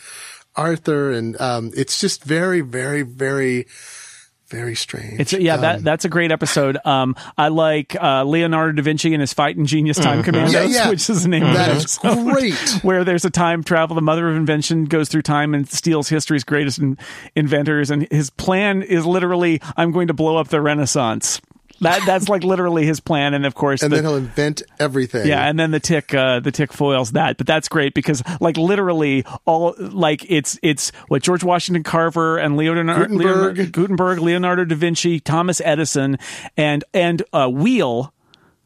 Arthur, and um, it's just very, very, very, very strange. It's yeah, Um, that that's a great episode. Um, I like uh, Leonardo da Vinci and his fighting genius time commandos, Mm-hmm. Yeah, yeah. which is the name of That the is great. [LAUGHS] Where there's a time travel, the mother of invention goes through time and steals history's greatest in- inventors, and his plan is literally, I'm going to blow up the Renaissance. That that's like literally his plan, and of course, and the, then he'll invent everything. yeah, and then the tick, uh, the tick foils that. But that's great because, like, literally, all like it's it's what George Washington Carver and Leonardo Gutenberg. Leonardo, Gutenberg, Leonardo da Vinci, Thomas Edison, and and uh, Wheel,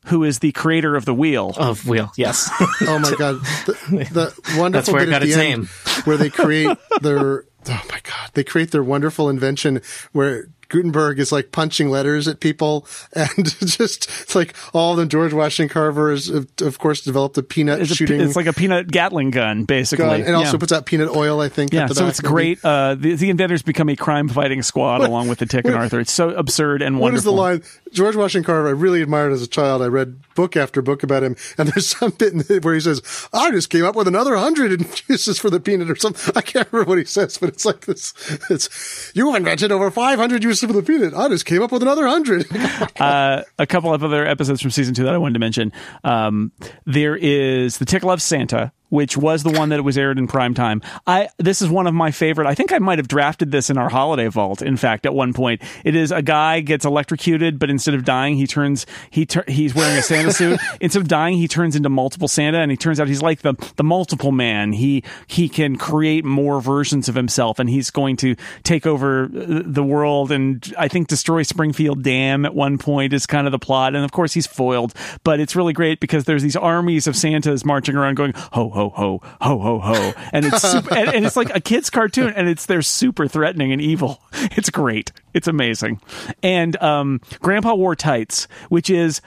who is the creator of the wheel. Of wheel, yes. [LAUGHS] Oh my [LAUGHS] god, the, the wonderful where it got its end where they create [LAUGHS] their oh my god, they create their wonderful invention where Gutenberg is like punching letters at people, [LAUGHS] and just it's like all of them. George Washington Carver is, of course, developed a peanut It's, a, shooting it's like a peanut Gatling gun, basically, gun, and also Yeah. puts out peanut oil. I think. Yeah, so it's maybe. great. Uh, the, the inventors become a crime-fighting squad along with the Tick and Arthur. It's so absurd and wonderful. What is the line? George Washington Carver, I really admired as a child. I read book after book about him, and there's [LAUGHS] some bit where he says, "I just came up with another hundred [LAUGHS] uses for the peanut," or something. I can't remember what he says, but it's like this: "It's you invented over five hundred uses the peanut. I just came up with another hundred. [LAUGHS] uh, a couple of other episodes from season two that I wanted to mention. Um, there is the Tickle of Santa, which was the one that it was aired in prime time. I this is one of my favorite. I think I might have drafted this in our holiday vault. In fact, at one point, it is a guy gets electrocuted, but instead of dying, he turns he tur- he's wearing a Santa suit. [LAUGHS] instead of dying, he turns into multiple Santa, and he turns out he's like the the multiple man. He he can create more versions of himself, and he's going to take over uh, the world and I think destroy Springfield Dam at one point is kind of the plot. And of course, he's foiled, but it's really great because there's these armies of Santas marching around going ho ho ho ho ho ho, and it's super, [LAUGHS] and, and it's like a kid's cartoon, and it's they're super threatening and evil. [LAUGHS] It's great. It's amazing. And um, Grandpa wore tights, which is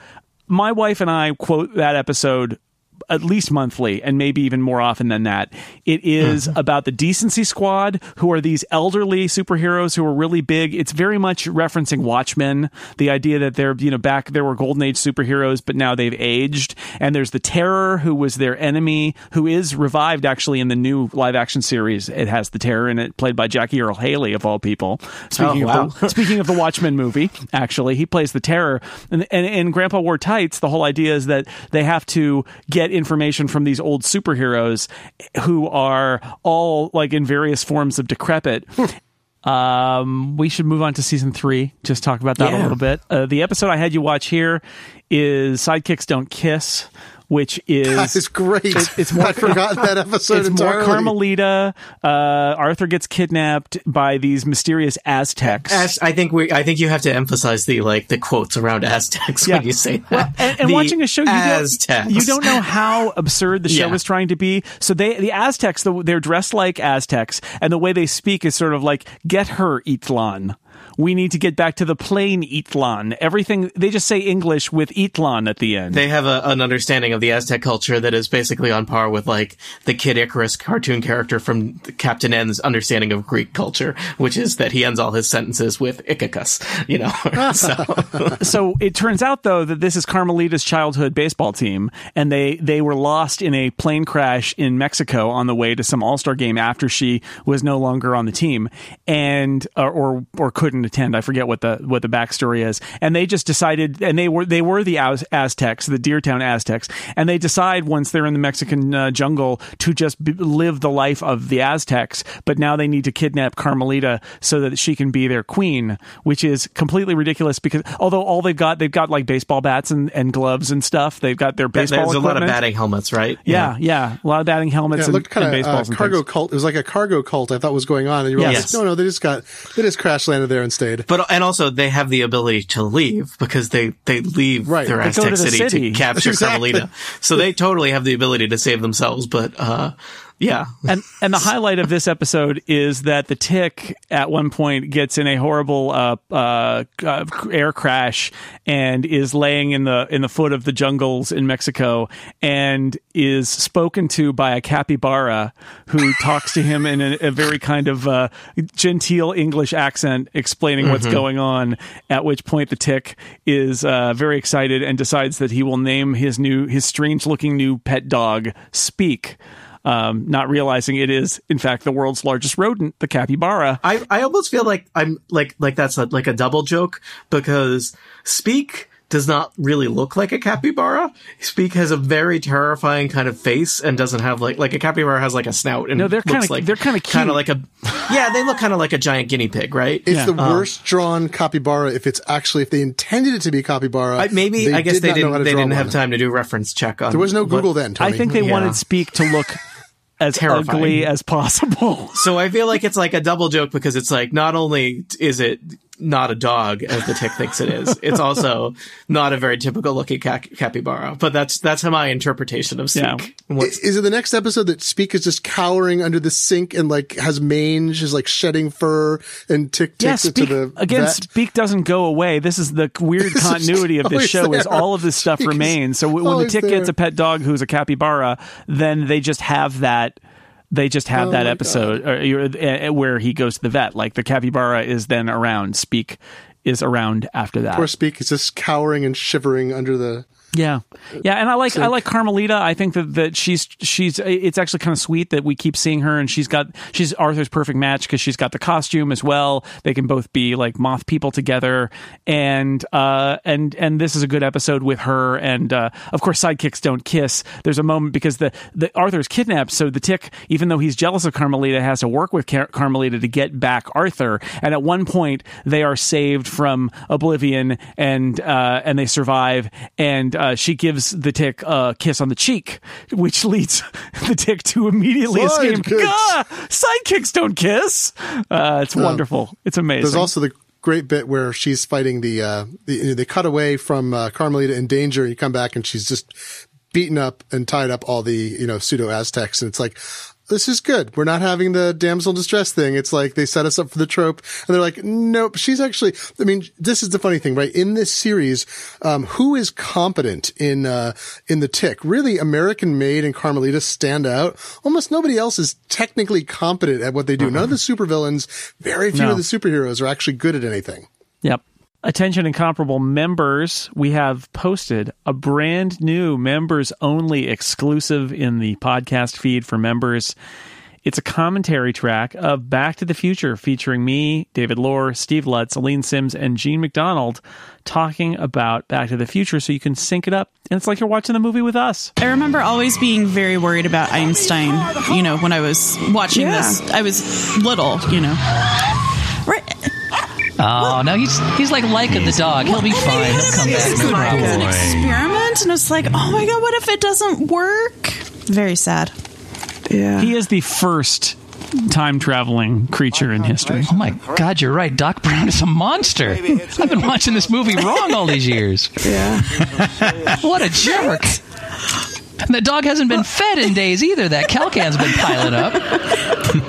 my wife and I quote that episode at least monthly and maybe even more often than that. It is Mm-hmm. about the Decency Squad, who are these elderly superheroes who are really big. It's very much referencing Watchmen, the idea that they're, you know, back there were Golden Age superheroes, but now they've aged. And there's the Terror, who was their enemy, who is revived actually in the new live action series. It has the Terror in it, played by Jackie Earle Haley, of all people. Speaking, Oh, wow. of, the, [LAUGHS] speaking of the Watchmen movie, actually, he plays the Terror. And, and in Grandpa Wore Tights, the whole idea is that they have to get information from these old superheroes who are all like in various forms of decrepit. Um, we should move on to season three. Just talk about that a little bit. Uh, the episode I had you watch here is Sidekicks Don't Kiss, which is [LAUGHS] That is great. it's more- I'd forgotten that episode [LAUGHS] it's more. Carmelita. Uh, Arthur gets kidnapped by these mysterious Aztecs. As, I think we. I think you have to emphasize the like the quotes around Aztecs Yeah. when you say that. and, and watching a show, you Aztecs. don't, you don't know how [LAUGHS] absurd the show Yeah. is trying to be. So they, the Aztecs, the, they're dressed like Aztecs, and the way they speak is sort of like, "Get her, Itlan." We need to get back to the plain Itlan. Everything they just say English with Itlan at the end. They have a, an understanding of the Aztec culture that is basically on par with like the Kid Icarus cartoon character from Captain N's understanding of Greek culture, which is that he ends all his sentences with Icacus. You know, [LAUGHS] so [LAUGHS] so it turns out though that this is Carmelita's childhood baseball team, and they they were lost in a plane crash in Mexico on the way to some All Star game after she was no longer on the team, and or, or or couldn't attend. I forget what the what the backstory is, and they just decided, and they were they were the Az- Aztecs, the Deertown Aztecs, and they decide once they're in the Mexican uh, jungle to just b- live the life of the Aztecs, but now they need to kidnap Carmelita so that she can be their queen, which is completely ridiculous because although all they've got they've got like baseball bats and, and gloves and stuff, they've got their baseball. there's baseball a lot of batting helmets, right? Yeah, yeah, a lot of batting helmets Yeah, it and, looked kind of baseballs uh, cargo things. cult. It was like a cargo cult. I thought was going on, and you realize Yes. no, no, they just got they just crash landed there and stayed. But and also they have the ability to leave because they they leave Right. their They go to Aztec the city, city. to [LAUGHS] capture Exactly. Carmelita. So they totally have the ability to save themselves. But uh, yeah, and and the highlight of this episode is that the tick at one point gets in a horrible uh, uh, uh, air crash and is laying in the in the foot of the jungles in Mexico and is spoken to by a capybara who talks to him in a, a very kind of uh, genteel English accent, explaining what's going on. At which point the tick is uh, very excited and decides that he will name his new his strange looking new pet dog Speak um, not realizing it is in fact the world's largest rodent, the capybara. I I almost feel like I'm like like that's a, like a double joke because Speak does not really look like a capybara. Speak has a very terrifying kind of face and doesn't have like like a capybara has like a snout and No, they're kinda- like they're kinda kind of like a yeah they look kind of like a giant guinea pig right It's Yeah. the um, worst drawn capybara. If it's actually if they intended it to be capybara, I, maybe they I guess did they didn't they didn't have one. time to do reference check on There was no Google then. Tony. I think they Yeah. wanted Speak to look [LAUGHS] as Terrifying. ugly as possible. So I feel like it's like a double joke because it's like not only is it not a dog as the tick thinks it is, it's also not a very typical looking ca- capybara. But that's that's my interpretation of Speak. Yeah. What's- Is it the next episode that Speak is just cowering under the sink and like has mange, is like shedding fur and tick Yeah, takes it to Speak the again. vet? Speak doesn't go away. This is the weird [LAUGHS] continuity of this show. Is all of this stuff Speak remains. So when the always tick gets a pet dog who's a capybara, then they just have that. They just have Oh that episode or, you're- uh, where he goes to the vet. Like the capybara is then around. Speak is around after that. Poor Speak is just cowering and shivering under the. Yeah, yeah, and I like I like Carmelita. I think that that she's she's it's actually kind of sweet that we keep seeing her, and she's got she's Arthur's perfect match because she's got the costume as well. They can both be like moth people together, and uh and and this is a good episode with her, and uh, of course sidekicks don't kiss. There's a moment because the the Arthur's kidnapped, so the Tick, even though he's jealous of Carmelita, has to work with Car- Carmelita to get back Arthur, and at one point they are saved from oblivion, and uh and they survive, and uh, she gives the tick a kiss on the cheek, which leads [LAUGHS] the tick to immediately escape. Sidekicks. Gah! Sidekicks don't kiss. Uh, it's wonderful. It's amazing. There's also the great bit where she's fighting the. Uh, the they cut away from uh, Carmelita in danger, and you come back and she's just beaten up and tied up all the you know pseudo Aztecs, and it's like. This is good. We're not having the damsel in distress thing. It's like they set us up for the trope and they're like, nope, she's actually, I mean, this is the funny thing, right? In this series, um, who is competent in, uh, in the tick? Really, American Maid and Carmelita stand out. Almost nobody else is technically competent at what they do. None of the supervillains, very few No. of the superheroes are actually good at anything. Yep. Attention incomparable members, we have posted a brand new members only exclusive in the podcast feed for members. It's a commentary track of Back to the Future featuring me, David Loder, Steve Lutz, Aleen Simms, and Jean MacDonald talking about Back to the Future so you can sync it up. And it's like you're watching the movie with us. I remember always being very worried about Einstein, you know, when I was watching Yeah. this. I was little, you know. Right. Oh no, he's he's like Laika the dog. He'll be fine. He'll come back. It's No like an experiment, and it's like, oh my god, what if it doesn't work? Very sad. Yeah. He is the first time traveling creature in history. Oh my God, you're right. Doc Brown is a monster. I've been watching this movie wrong all these years. yeah. What a jerk. The dog hasn't been fed in days either. That Calcan's been piling up.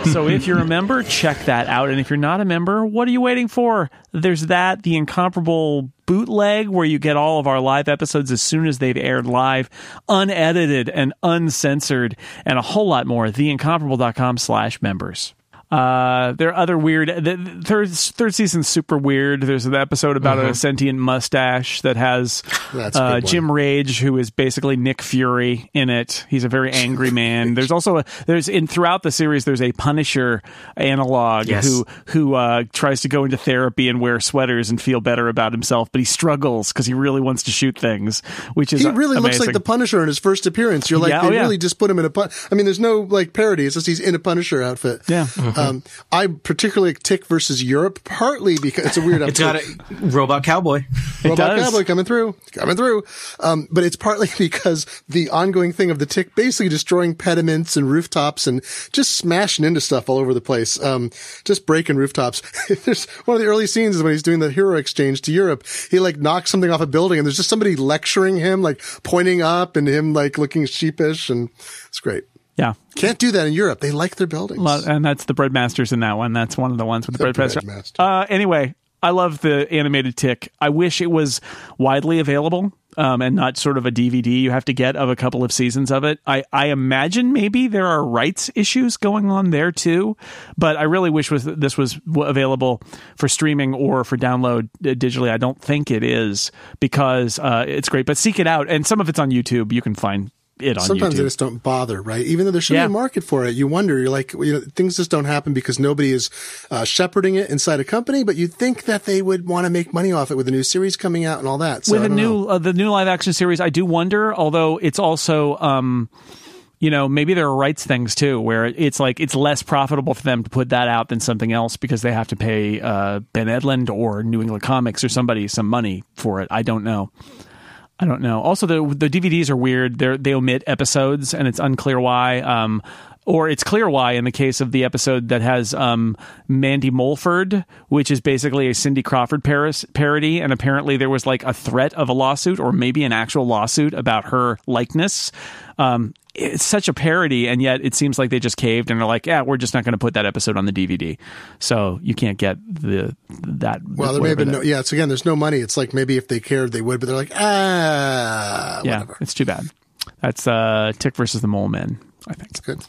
[LAUGHS] so if you're a member, check that out. And if you're not a member, what are you waiting for? There's that, the incomparable bootleg where you get all of our live episodes as soon as they've aired live, unedited and uncensored, and a whole lot more. Theincomparable.com slash members. Uh, there are other weird. The the third third season's super weird. There's an episode about a sentient mustache that has uh. Jim Rage, who is basically Nick Fury in it. He's a very angry man. There's also a there's in throughout the series there's a Punisher analog Yes. who who uh, tries to go into therapy and wear sweaters and feel better about himself, but he struggles because he really wants to shoot things, which is He really looks like the Punisher in his first appearance. You're like, Yeah, oh, they yeah. really just put him in a pun. I mean, there's no like parody. It's just he's in a Punisher outfit. Yeah. Um, I particularly tick versus Europe, partly because it's a weird. It's got a robot cowboy. Robot does. Cowboy coming through, coming through. Um, but it's partly [LAUGHS] because the ongoing thing of the tick basically destroying pediments and rooftops and just smashing into stuff all over the place. Um, just breaking rooftops. [LAUGHS] there's one of the early scenes is when he's doing the hero exchange to Europe. He like knocks something off a building and there's just somebody lecturing him, like pointing up and him like looking sheepish and it's great. Yeah. Can't do that in Europe. They like their buildings. Lo- and that's the breadmasters in that one. That's one of the ones with the, The breadmaster. Breadmaster. Uh, anyway, I love the animated tick. I wish it was widely available um, and not sort of a DVD you have to get of a couple of seasons of it. I, I imagine maybe there are rights issues going on there too, but I really wish was this was available for streaming or for download uh, digitally. I don't think it is because uh, it's great, but seek it out. And some of it's on YouTube. You can find it on Sometimes YouTube. they just don't bother, right? Even though there should Yeah. be a market for it, you wonder. You're like, you know, things just don't happen because nobody is uh, shepherding it inside a company. But you'd think that they would want to make money off it with a new series coming out and all that. So with a new uh, the new live action series i do wonder although it's also um you know maybe there are rights things too where it's like it's less profitable for them to put that out than something else because they have to pay uh, ben edlund or new england comics or somebody some money for it i don't know I don't know. Also, the the DVDs are weird. They they omit episodes, and it's unclear why. Um, or it's clear why in the case of the episode that has um, Mandy Mulford, which is basically a Cindy Crawford paris- parody, and apparently there was like a threat of a lawsuit or maybe an actual lawsuit about her likeness. Um, it's such a parody, and yet it seems like they just caved and are like, "Yeah, we're just not going to put that episode on the DVD." So you can't get the that. Well, there may have been whatever no, yeah, it's again, there's no money. It's like maybe if they cared, they would, but they're like, ah, yeah, whatever. it's too bad. That's uh, Tick versus the Mole Men, I think. It's good.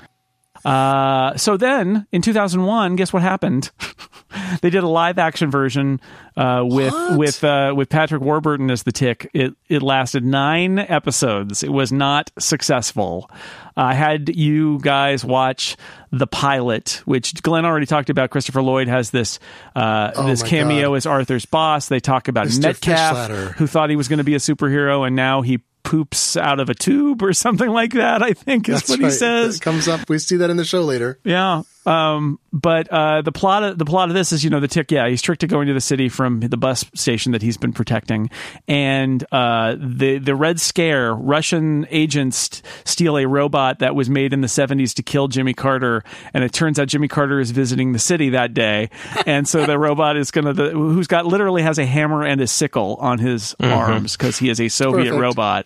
Uh, so then in 2001, guess what happened? [LAUGHS] they did a live action version uh, with What? with uh, with Patrick Warburton as the Tick. It it lasted nine episodes. It was not successful. I had you guys watch the pilot, which Glenn already talked about. Christopher Lloyd has this uh, Oh this cameo God. as Arthur's boss. They talk about Mr. Metcalf, Fishladder. who thought he was going to be a superhero, and now he poops out of a tube or something like that. I think is That's what right. he says. It comes up. We see that in the show later. Yeah. Um, but uh, the plot of the plot of this is, you know, the tick. Yeah, he's tricked to go into the city from the bus station that he's been protecting, and uh, the the Red Scare. Russian agents steal a robot that was made in the seventies to kill Jimmy Carter, and it turns out Jimmy Carter is visiting the city that day, and so the robot is gonna the, who's got literally has a hammer and a sickle on his arms because he is a Soviet Perfect. robot.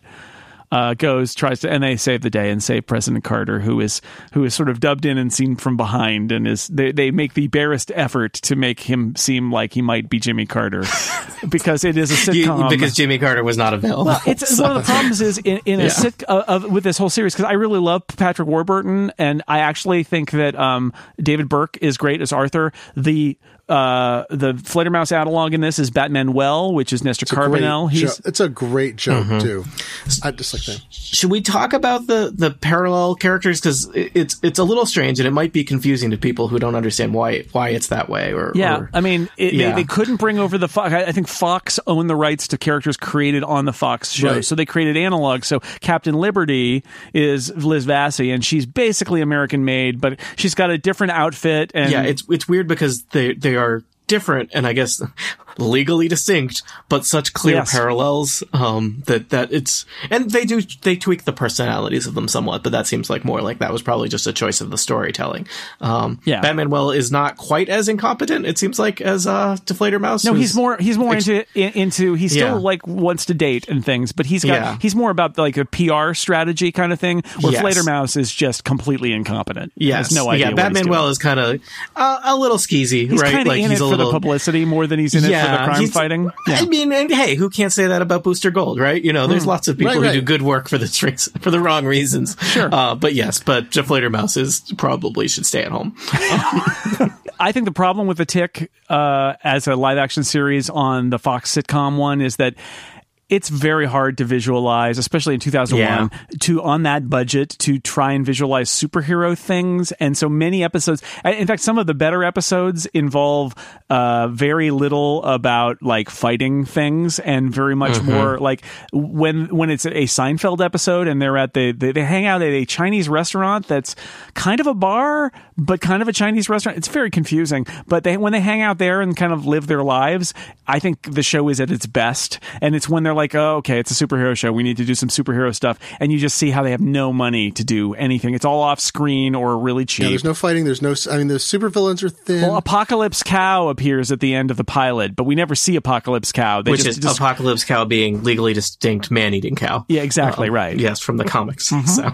Uh, goes tries to and they save the day and save President Carter, who is who is sort of dubbed in and seen from behind, and is they they make the barest effort to make him seem like he might be Jimmy Carter [LAUGHS] because it is a You- sitcom. because Jimmy Carter was not available. Well, it's [LAUGHS] one of the problems is in, in a sit uh, of, with this whole series because I really love Patrick Warburton and I actually think that um, David Burke is great as Arthur. The uh, the Flittermouse analog in this is Batmanuel, which is Nestor Great Carbonell. jo- He's it's a great joke Mm-hmm. too. I just like that. Should we talk about the the parallel characters because it's it's a little strange and it might be confusing to people who don't understand why why it's that way or Yeah, or- I mean, it, Yeah. they, they couldn't bring over the Fox. I I think Fox owned the rights to characters created on the Fox show, Right. so they created analogs. So Captain Liberty is Liz Vassey, and she's basically American made, but she's got a different outfit. And yeah it's it's weird because they they are different and I guess legally distinct, but such clear Yes. parallels um, that that it's and they do they tweak the personalities of them somewhat, but that seems like more like that was probably just a choice of the storytelling. Um, Yeah. Batmanuel is not quite as incompetent. It seems like as uh, Die Fledermaus. No, he's more he's more into in- into he still Yeah. like wants to date and things, but he's got Yeah. he's more about like a PR strategy kind of thing. Where Yes. Mouse is just completely incompetent. Yes, no idea. yeah. Batman. Well is kind of uh, a little skeezy, He's right? kind of in it he's a for little the publicity more than he's in it for the crime he's- fighting. Yeah. I mean, and hey, who can't say that about Booster Gold, right? You know, there's lots of people Right, who right. do good work for the [LAUGHS] strings for the wrong reasons. Sure. Uh, but yes, but Die Fledermaus is probably should stay at home. [LAUGHS] I think the problem with the Tick uh, as a live action series on the Fox sitcom one is that it's very hard to visualize, especially in 2001, to on that budget to try and visualize superhero things. And so many episodes, in fact, some of the better episodes involve uh, very little about like fighting things and very much more like when when it's a Seinfeld episode and they're at the they, they hang out at a Chinese restaurant that's kind of a bar but kind of a Chinese restaurant. It's very confusing. But they when they hang out there and kind of live their lives, I think the show is at its best. And it's when they're like, oh, okay, it's a superhero show. We need to do some superhero stuff. And you just see how they have no money to do anything. It's all off screen or really Yeah, cheap. there's no fighting. There's no. I mean, the supervillains are thin. well, Apocalypse Cow appears at the end of the pilot, but we never see Apocalypse Cow. They Which just, is just- Apocalypse Cow being legally distinct man-eating cow. yeah, exactly right. Mm-hmm. Yes, from the comics. So,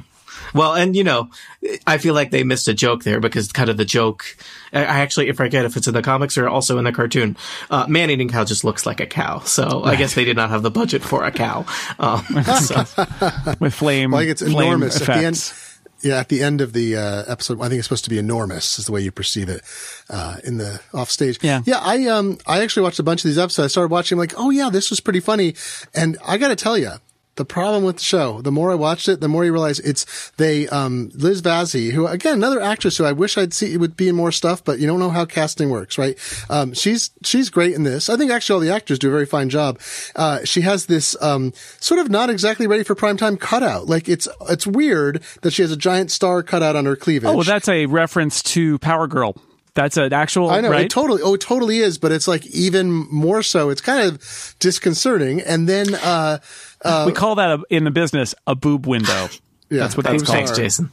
well, and you know, I feel like they missed a joke there because kind of the joke. I actually, if I actually forget if it's in the comics or also in the cartoon. Uh, man-eating cow just looks like a cow, so I guess they did not have the budget for a cow. Um, [LAUGHS] so, with flame. like it's flame enormous at the end. effects. Yeah, at the end of the uh, episode, I think it's supposed to be enormous, is the way you perceive it uh, in the off stage. Yeah. yeah. I um, I actually watched a bunch of these episodes. I started watching, like, oh yeah, this was pretty funny, and I got to tell you. The problem with the show, the more I watched it, the more you realize it's they, um, Liz Vassey, who again, another actress who I wish I'd see would be in more stuff, but you don't know how casting works, right? Um, she's, she's great in this. I think actually all the actors do a very fine job. Uh, she has this, um, sort of not exactly ready for primetime cutout. Like it's, it's weird that she has a giant star cutout on her cleavage. Oh, well, that's a reference to Power Girl. That's an actual. I know right? it totally. Oh, it totally is, but it's like even more so. It's kind of disconcerting. And then, uh, we call that a, in the business a boob window. yeah, That's what boobs they call thanks, Jason.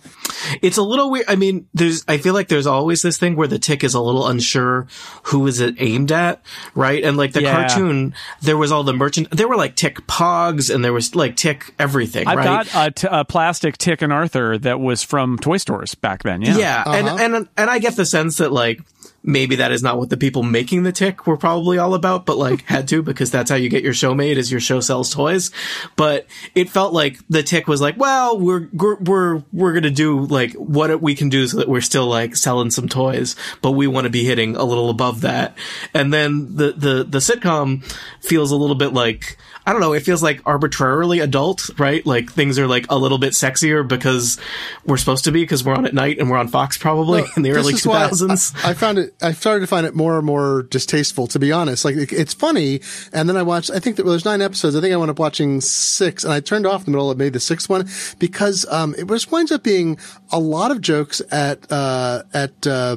It's a little weird. I mean, there's. I feel like there's always this thing where the tick is a little unsure who is it aimed at, right? And like the Yeah. cartoon, there was all the merchant. There were like tick pogs, and there was like tick everything. I've right? got a, t- a plastic Tick and Arthur that was from toy stores back then. Yeah. Yeah, Uh-huh. and and and I get the sense that like maybe that is not what the people making the tick were probably all about, but like had to because that's how you get your show made is your show sells toys. But it felt like the tick was like, well, we're we're we're, we're gonna do like what we can do so that we're still like selling some toys, but we want to be hitting a little above that. And then the the the sitcom feels a little bit like. I don't know. It feels like arbitrarily adult, right? Like things are like a little bit sexier because we're supposed to be because we're on at night and we're on Fox probably in the early is two why thousands. I, I found it. I started to find it more and more distasteful, to be honest. Like it- it's funny, and then I watched. I think that well, there's nine episodes. I think I wound up watching six, and I turned off in the middle of maybe the sixth one because um, it was winds up being a lot of jokes at uh, at. Uh,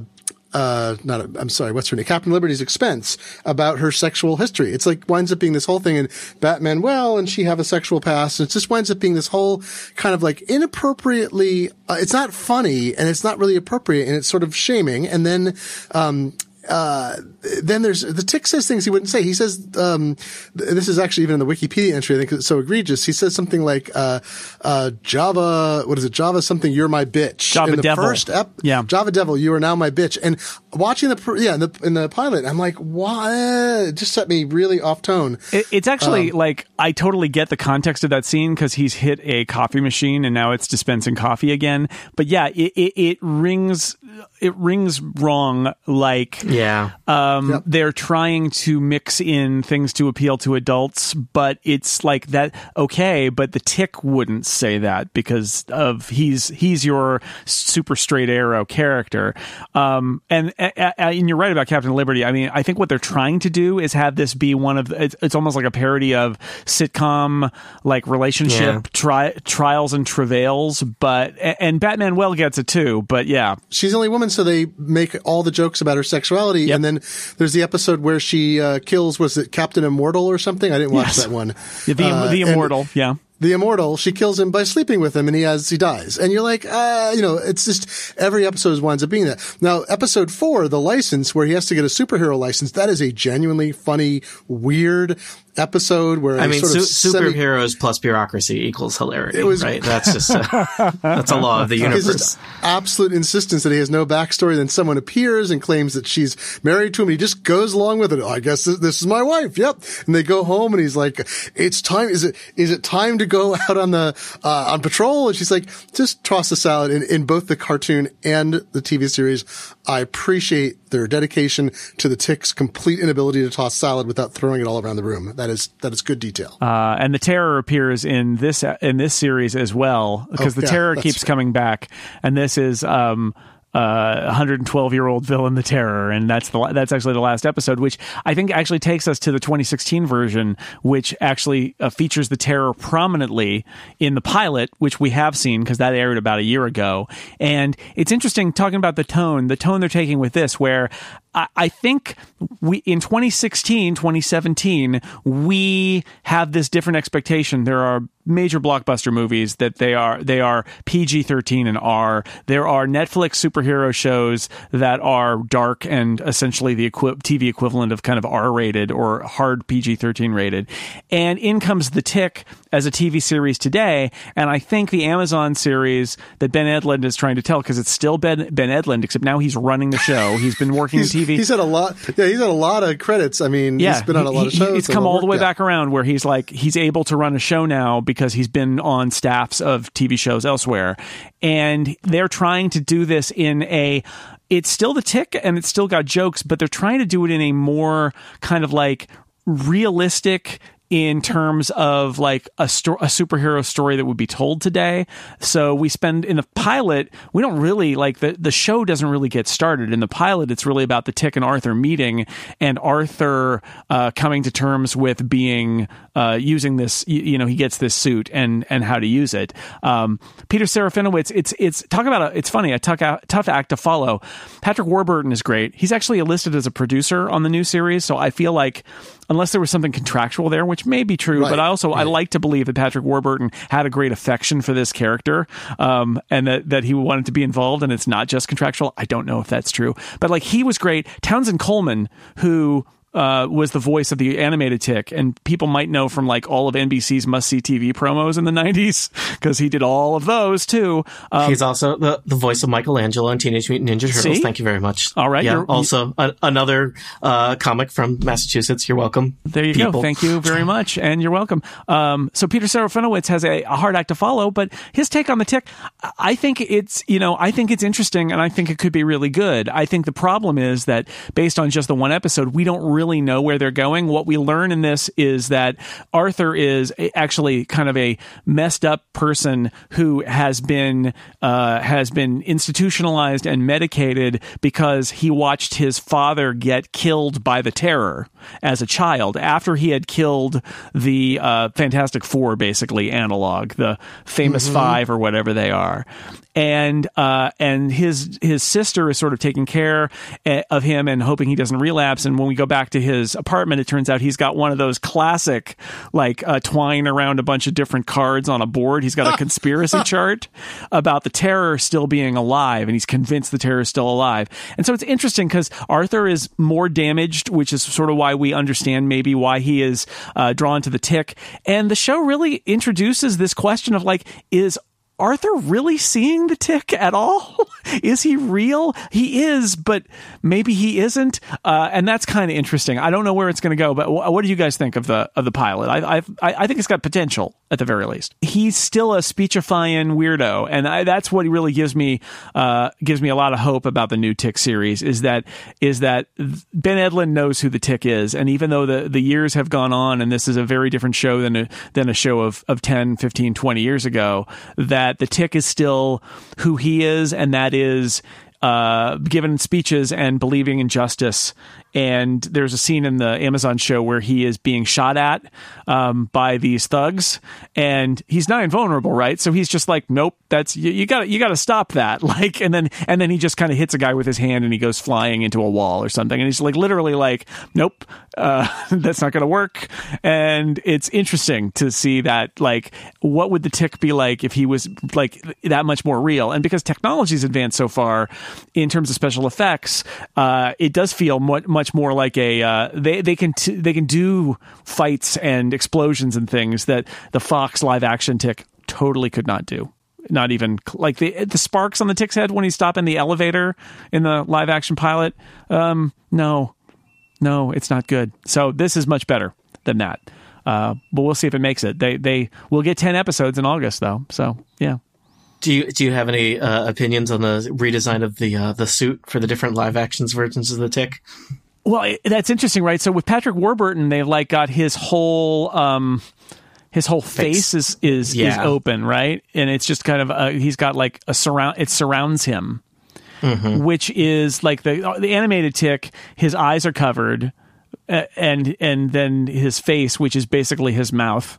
uh, not, I'm sorry, what's her name? Captain Liberty's expense about her sexual history. It's like winds up being this whole thing and Batman, well, and she have a sexual past. And it just winds up being this whole kind of like inappropriately, uh, it's not funny and it's not really appropriate and it's sort of shaming. And then, um, uh, then there's the tick says things he wouldn't say. He says um, th- this is actually even in the Wikipedia entry. I think it's so egregious. He says something like uh, uh, Java. What is it? Java something. You're my bitch. Java in the Devil. First ep- Yeah. Java Devil. You are now my bitch. And watching the pr- yeah in the in the pilot, I'm like, why? It just set me really off tone. It, it's actually like I totally get the context of that scene because he's hit a coffee machine and now it's dispensing coffee again. But yeah, it, it, it rings it rings wrong. Like Yeah. um, Yep. they're trying to mix in things to appeal to adults, but it's like that. Okay, but the tick wouldn't say that because of he's he's your super straight arrow character. Um, and, a- a- and you're right about Captain Liberty. I mean, I think what they're trying to do is have this be one of the, it's, it's almost like a parody of sitcom like relationship Yeah. tri- trials and travails. But and Batmanuel gets it too. But yeah, she's the only woman, so they make all the jokes about her sexuality. And then there's the episode where she uh, kills, was it Captain Immortal or something? I didn't watch Yes. that one. [LAUGHS] the Uh, the immortal. yeah. The immortal, she kills him by sleeping with him, and he has he dies. And you're like, uh, you know, it's just every episode winds up being that. Now, episode four, the license, where he has to get a superhero license, that is a genuinely funny, weird episode where I mean, su- of semi- superheroes plus bureaucracy equals hilarity. It was- right. That's just a, [LAUGHS] that's a law of the universe. absolute insistence that he has no backstory. Then someone appears and claims that she's married to him. And he just goes along with it. Oh, I guess this, this is my wife. Yep. And they go home and he's like, it's time. Is it, is it time to go [LAUGHS] out on the, uh, on patrol? And she's like, just toss the salad in, in both the cartoon and the TV series. I appreciate their dedication to the tick's complete inability to toss salad without throwing it all around the room. That is, that is good detail. Uh, and the terror appears in this in this series as well because Oh, the yeah, terror keeps coming back, and this is um, uh, 112 year old villain, the terror, and that's the that's actually the last episode, which I think actually takes us to the 2016 version, which actually uh, features the terror prominently in the pilot, which we have seen because that aired about a year ago, and it's interesting talking about the tone, the tone they're taking with this, where I, I think we in 2016, 2017, we have this different expectation. There are major blockbuster movies that they are they are PG-13 and R. There are Netflix superhero shows that are dark and essentially the equi- TV equivalent of kind of R-rated or hard PG-13 rated. And in comes The Tick as a TV series today, and I think the Amazon series that Ben Edlund is trying to tell because it's still Ben Ben Edlund except now he's running the show. He's been working in TV. he's had a lot. Yeah, he's had a lot of credits. I mean, he's been on a lot of shows. It's come all the way. Yeah. back around where he's like he's able to run a show now because he's been on staffs of TV shows elsewhere, and they're trying to do this in a. It's still the tick, and it's still got jokes, but they're trying to do it in a more kind of like realistic in terms of like a, sto- a superhero story that would be told today. So we spend in the pilot, we don't really like the, the show doesn't really get started. In the pilot, it's really about the Tick and Arthur meeting and Arthur uh, coming to terms with being uh, using this. You, you know, he gets this suit and and how to use it. Um, Peter Serafinowicz, it's it's talk about a, it's funny a tough act, tough act to follow. Patrick Warburton is great. He's actually listed as a producer on the new series, so I feel like unless there was something contractual there, which may be true, Right, but I also I like to believe that Patrick Warburton had a great affection for this character, um, and that that he wanted to be involved, and it's not just contractual. I don't know if that's true, but like he was great. Townsend Coleman, who uh, was the voice of the animated tick, and people might know from like all of NBC's must see TV promos in the [LAUGHS] 90s because he did all of those too. Um, He's also the, the voice of Michelangelo in Teenage Mutant Ninja Turtles. See? Thank you very much. All right, Yeah. you're- Also, a, another uh, comic from Massachusetts. You're welcome. There you go. Thank you very [LAUGHS] much, and you're welcome. Um, so Peter Serafinowicz has a, a hard act to follow, but his take on the tick, I think it's you know I think it's interesting, and I think it could be really good. I think the problem is that based on just the one episode, we don't really know where they're going. What we learn in this is that Arthur is actually kind of a messed up person who has been uh, has been institutionalized and medicated because he watched his father get killed by the terror as a child after he had killed the uh, Fantastic Four, basically analog, the famous five or whatever they are. And uh, and his his sister is sort of taking care eh, of him and hoping he doesn't relapse. And when we go back to his apartment, it turns out he's got one of those classic, like uh, twine around a bunch of different cards on a board. He's got a [LAUGHS] conspiracy chart about the terror still being alive, and he's convinced the terror is still alive. And so it's interesting because Arthur is more damaged, which is sort of why we understand maybe why he is uh, drawn to the tick. And the show really introduces this question of like, is Arthur really seeing the tick at all? [LAUGHS] is he real? He is, but maybe he isn't. Uh, and that's kind of interesting. I don't know where it's going to go, but wh- what do you guys think of the of the pilot? I I I think it's got potential at the very least. He's still a speechifying weirdo, and I, that's what really gives me uh, gives me a lot of hope about the new Tick series. Is that is that Ben Edlund knows who the Tick is, and even though the the years have gone on, and this is a very different show than a than a show of of 10, 15, 20 years ago, that the Tick is still who he is, and that is uh, giving speeches and believing in justice. And there's a scene in the Amazon show where he is being shot at um, by these thugs, and he's not invulnerable, right? So he's just like, "Nope, that's you got to you got to stop that." [LAUGHS] Like, and then and then he just kind of hits a guy with his hand, and he goes flying into a wall or something, and he's like, literally like, "Nope, uh, [LAUGHS] that's not going to work." And it's interesting to see that, like, what would the tick be like if he was like that much more real? And because technology's advanced so far in terms of special effects, uh, it does feel much more like a uh, they they can t- they can do fights and explosions and things that the Fox live action tick totally could not do. Not even like the the sparks on the tick's head when he's stopping the elevator in the live action pilot. Um, no, no, it's not good. So this is much better than that. Uh, but we'll see if it makes it. They they will get ten episodes in August though. So yeah. Do you do you have any uh, opinions on the redesign of the uh, the suit for the different live actions versions of the Tick? Well, that's interesting, right? So with Patrick Warburton, they've like got his whole um his whole face, is is is Yeah. open, right? And it's just kind of uh, he's got like a surround it surrounds him. Which is like the the animated tick, his eyes are covered and and then his face, which is basically his mouth.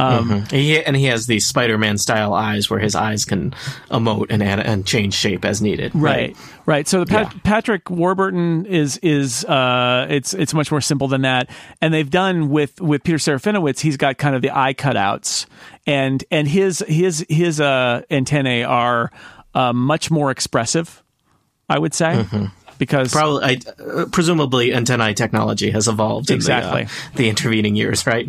Um, He, and he has these Spider-Man style eyes where his eyes can emote and add, and change shape as needed. Right, right. So the Pat- Yeah. Patrick Warburton is is uh, it's it's much more simple than that. And they've done with with Peter Serafinowicz. He's got kind of the eye cutouts, and and his his his uh, antennae are uh, much more expressive. I would say because Probably, I, uh, presumably, antennae technology has evolved Exactly. in the, uh, the intervening years, right?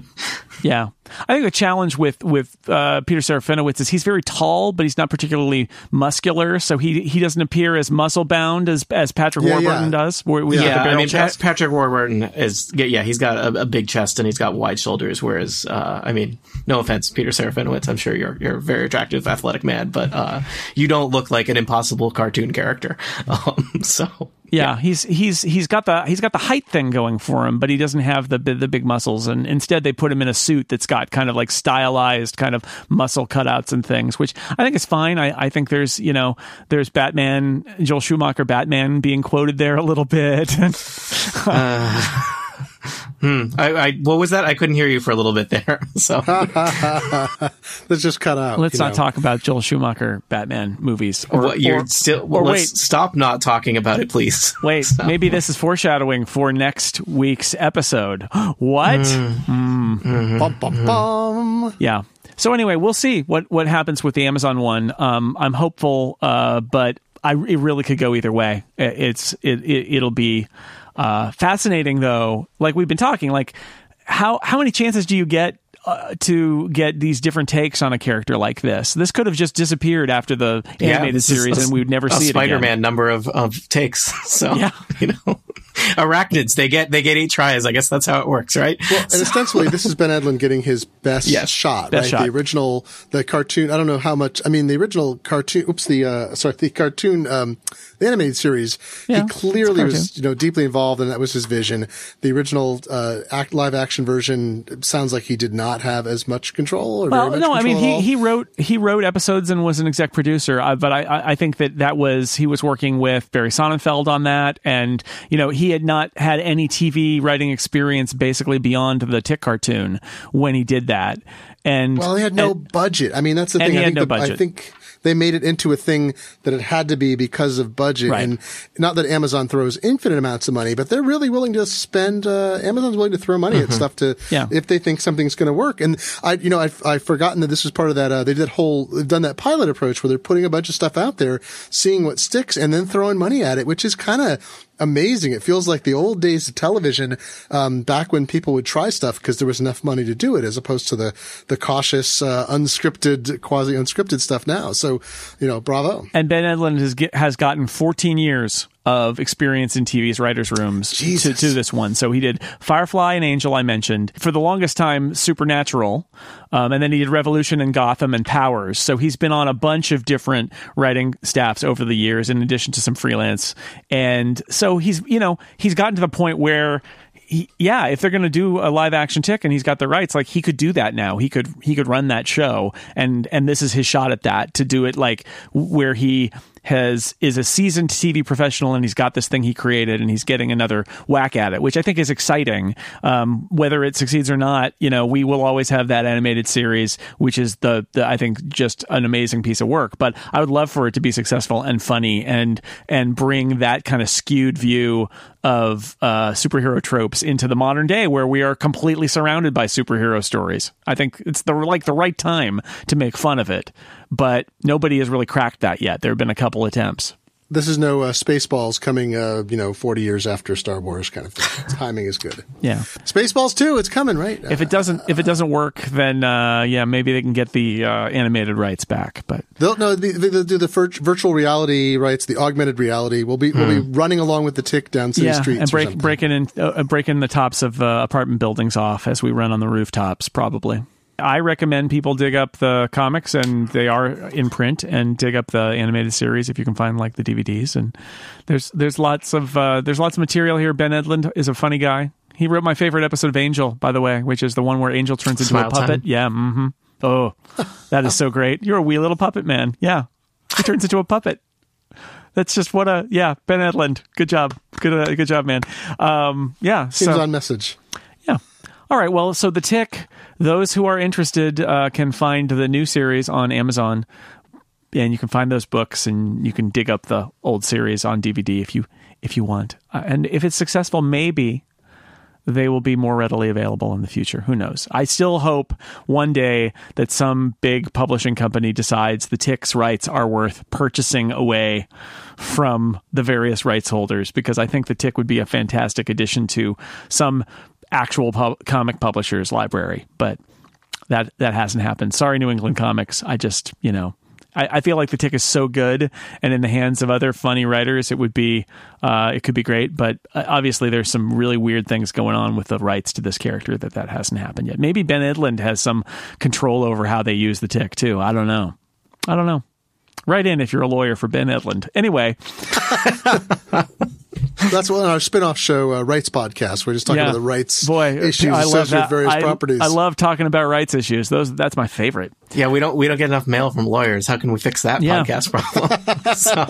Yeah, I think the challenge with with uh, Peter Serafinowicz is he's very tall, but he's not particularly muscular, so he he doesn't appear as muscle bound as as Patrick Yeah, Warburton yeah. does. Where we Yeah, I mean, Pa- Patrick Warburton is, yeah, yeah, he's got a, a big chest and he's got wide shoulders. Whereas, uh, I mean, no offense, Peter Serafinowicz, I'm sure you're you're a very attractive, athletic man, but uh, you don't look like an impossible cartoon character. [LAUGHS] Um, so, Yeah, he's he's he's got the he's got the height thing going for him, but he doesn't have the the big muscles. And instead, they put him in a suit that's got kind of like stylized kind of muscle cutouts and things, which I think is fine. I, I think there's you know there's Batman Joel Schumacher Batman being quoted there a little bit. [LAUGHS] Hmm. I, I what was that? I couldn't hear you for a little bit there. [LAUGHS] So, [LAUGHS] Let's just cut out. Let's not know. talk about Joel Schumacher Batman movies. Or, what, you're or- still. Well, or let's wait, stop not talking about it, please. [LAUGHS] wait. Maybe this is foreshadowing for next week's episode. [GASPS] what? Hmm. Hmm. Mm-hmm. Bum, bum, mm-hmm. bum. Yeah. So anyway, we'll see what what happens with the Amazon one. Um, I'm hopeful, uh, but I it really could go either way. It- It's it, it it'll be uh, fascinating though. Like we've been talking, like how how many chances do you get? Uh, to get these different takes on a character like this, this could have just disappeared after the animated this series, a- and we would never a see it Spider-Man number of, of takes. [LAUGHS] So Yeah. you know, [LAUGHS] arachnids they get they get eight tries. I guess that's how it works, right? And ostensibly, this is Ben Edlund getting his best Yes, shot, best right? shot. The original, the cartoon. I don't know how much. I mean, the original cartoon. Oops, the uh, sorry, the cartoon, um, the animated series. Yeah, he clearly was, you know, deeply involved, and that was his vision. The original uh, act, live action version sounds like he did not have as much control. Or Well, no, I mean he, he wrote he wrote episodes and was an exec producer, uh, but I- I I think that that was he was working with Barry Sonnenfeld on that, and you know he had not had any TV writing experience basically beyond the Tick cartoon when he did that, and Well, he had no and- budget. I mean, that's the thing. he I had think no the- I budget. think they made it into a thing that it had to be because of budget, Right. and not that Amazon throws infinite amounts of money, but they're really willing to spend. Uh, Amazon's willing to throw money at stuff to Mm-hmm. Yeah. if they think something's going to work. And I, you know, I've, I've forgotten that this was part of that. Uh, they did that whole, they've done that pilot approach where they're putting a bunch of stuff out there, seeing what sticks, and then throwing money at it, which is kind of amazing. It feels like the old days of television, um, back when people would try stuff because there was enough money to do it, as opposed to the the cautious, uh, unscripted, quasi unscripted stuff now. So, you know, bravo. and Ben Edlund has get, has gotten 14 years of experience in TV's writers' rooms to, to this one. So he did Firefly and Angel, I mentioned. For the longest time, Supernatural. Um, and then he did Revolution and Gotham and Powers. So he's been on a bunch of different writing staffs over the years, in addition to some freelance. And so he's, you know, he's gotten to the point where he, yeah, if they're going to do a live action tick and he's got the rights, like he could do that now. He could he could run that show, and and this is his shot at that to do it like where he has is a seasoned TV professional and he's got this thing he created and he's getting another whack at it, which I think is exciting. Um, whether it succeeds or not, you know, we will always have that animated series, which is the, the I think just an amazing piece of work. But I would love for it to be successful and funny and and bring that kind of skewed view of uh, superhero tropes into the modern day where we are completely surrounded by superhero stories. I think it's the like the right time to make fun of it, but nobody has really cracked that yet. There have been a couple attempts. This is no uh, Spaceballs coming, uh, you know, 40 years after Star Wars kind of thing. [LAUGHS] Timing is good. Yeah. Spaceballs 2, it's coming, right? If it doesn't if it doesn't work, then uh, yeah, maybe they can get the uh, animated rights back. But They'll no, they- they'll do the virtual reality rights, the augmented reality. We'll be we'll be running along with the tick down city yeah, streets and break breaking in uh, breaking the tops of uh, apartment buildings off as we run on the rooftops. Probably. I recommend people dig up the comics, and they are in print, and dig up the animated series if you can find like the DVDs. And there's there's lots of uh, there's lots of material here. Ben Edlund is a funny guy. He wrote my favorite episode of Angel, by the way, which is the one where Angel turns into Smile a puppet. Time. Yeah. Mm-hmm. Oh, that is so great. You're a wee little puppet man. Yeah, he turns into a puppet. That's just what a yeah. Ben Edlund, good job, good uh, good job, man. Um, yeah. Seems so on message. All right. Well, so the Tick. Those who are interested uh, can find the new series on Amazon, and you can find those books, and you can dig up the old series on DVD if you if you want. Uh, and if it's successful, maybe they will be more readily available in the future. Who knows? I still hope one day that some big publishing company decides the Tick's rights are worth purchasing away from the various rights holders because I think the Tick would be a fantastic addition to some actual pub- comic publisher's library. But that that hasn't happened. Sorry, New England Comics. I just you know. I, I feel like the tick is so good, and in the hands of other funny writers, it would be, uh, it could be great. But uh, obviously, there's some really weird things going on with the rights to this character that that hasn't happened yet. Maybe Ben Edlund has some control over how they use the tick too. I don't know. I don't know. Write in if you're a lawyer for Ben Edlund. Anyway, [LAUGHS] That's what our spin-off show, uh, Rights Podcast. We're just talking yeah, about the rights boy, issues I love associated that. with various I, properties. I love talking about rights issues. Those that's my favorite. Yeah, we don't we don't get enough mail from lawyers. How can we fix that Yeah. podcast problem? [LAUGHS] [LAUGHS] so,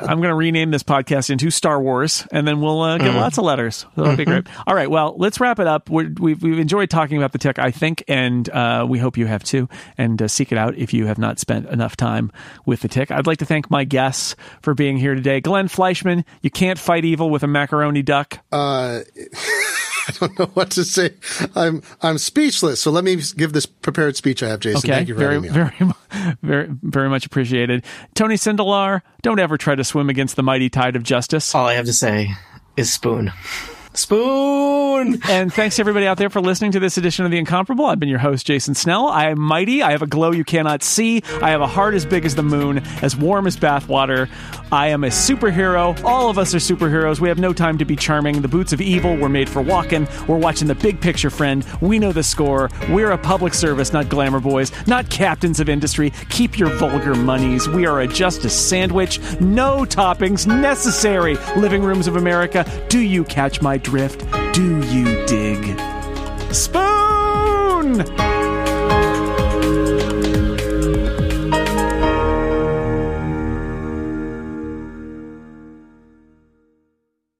I'm going to rename this podcast into Star Wars, and then we'll uh, get lots of letters. That'll be great. All right, well, let's wrap it up. We're, we've, we've enjoyed talking about the tick, I think, and uh, we hope you have too. And uh, seek it out if you have not spent enough time with the tick. I'd like to thank my guests for being here today. Glenn Fleishman, you can't fight evil with a macaroni duck. Uh, [LAUGHS] [LAUGHS] I don't know what to say. I'm I'm speechless. So let me give this prepared speech I have, Jason. Okay, Thank you very, having me. on. very, very, very much appreciated. Tony Sindelar, don't ever try to swim against the mighty tide of justice. all I have to say is spoon. Spoon. And thanks everybody out there for listening to this edition of The Incomparable. I've been your host, Jason Snell. I am mighty. I have a glow you cannot see. I have a heart as big as the moon, as warm as bathwater. I am a superhero. All of us are superheroes. We have no time to be charming. The boots of evil were made for walking. We're watching the big picture, friend. We know the score. We're a public service, not glamour boys, not captains of industry. Keep your vulgar monies. We are a justice sandwich. No toppings necessary. Living rooms of America. Do you catch my drift? Do you dig? Spoon!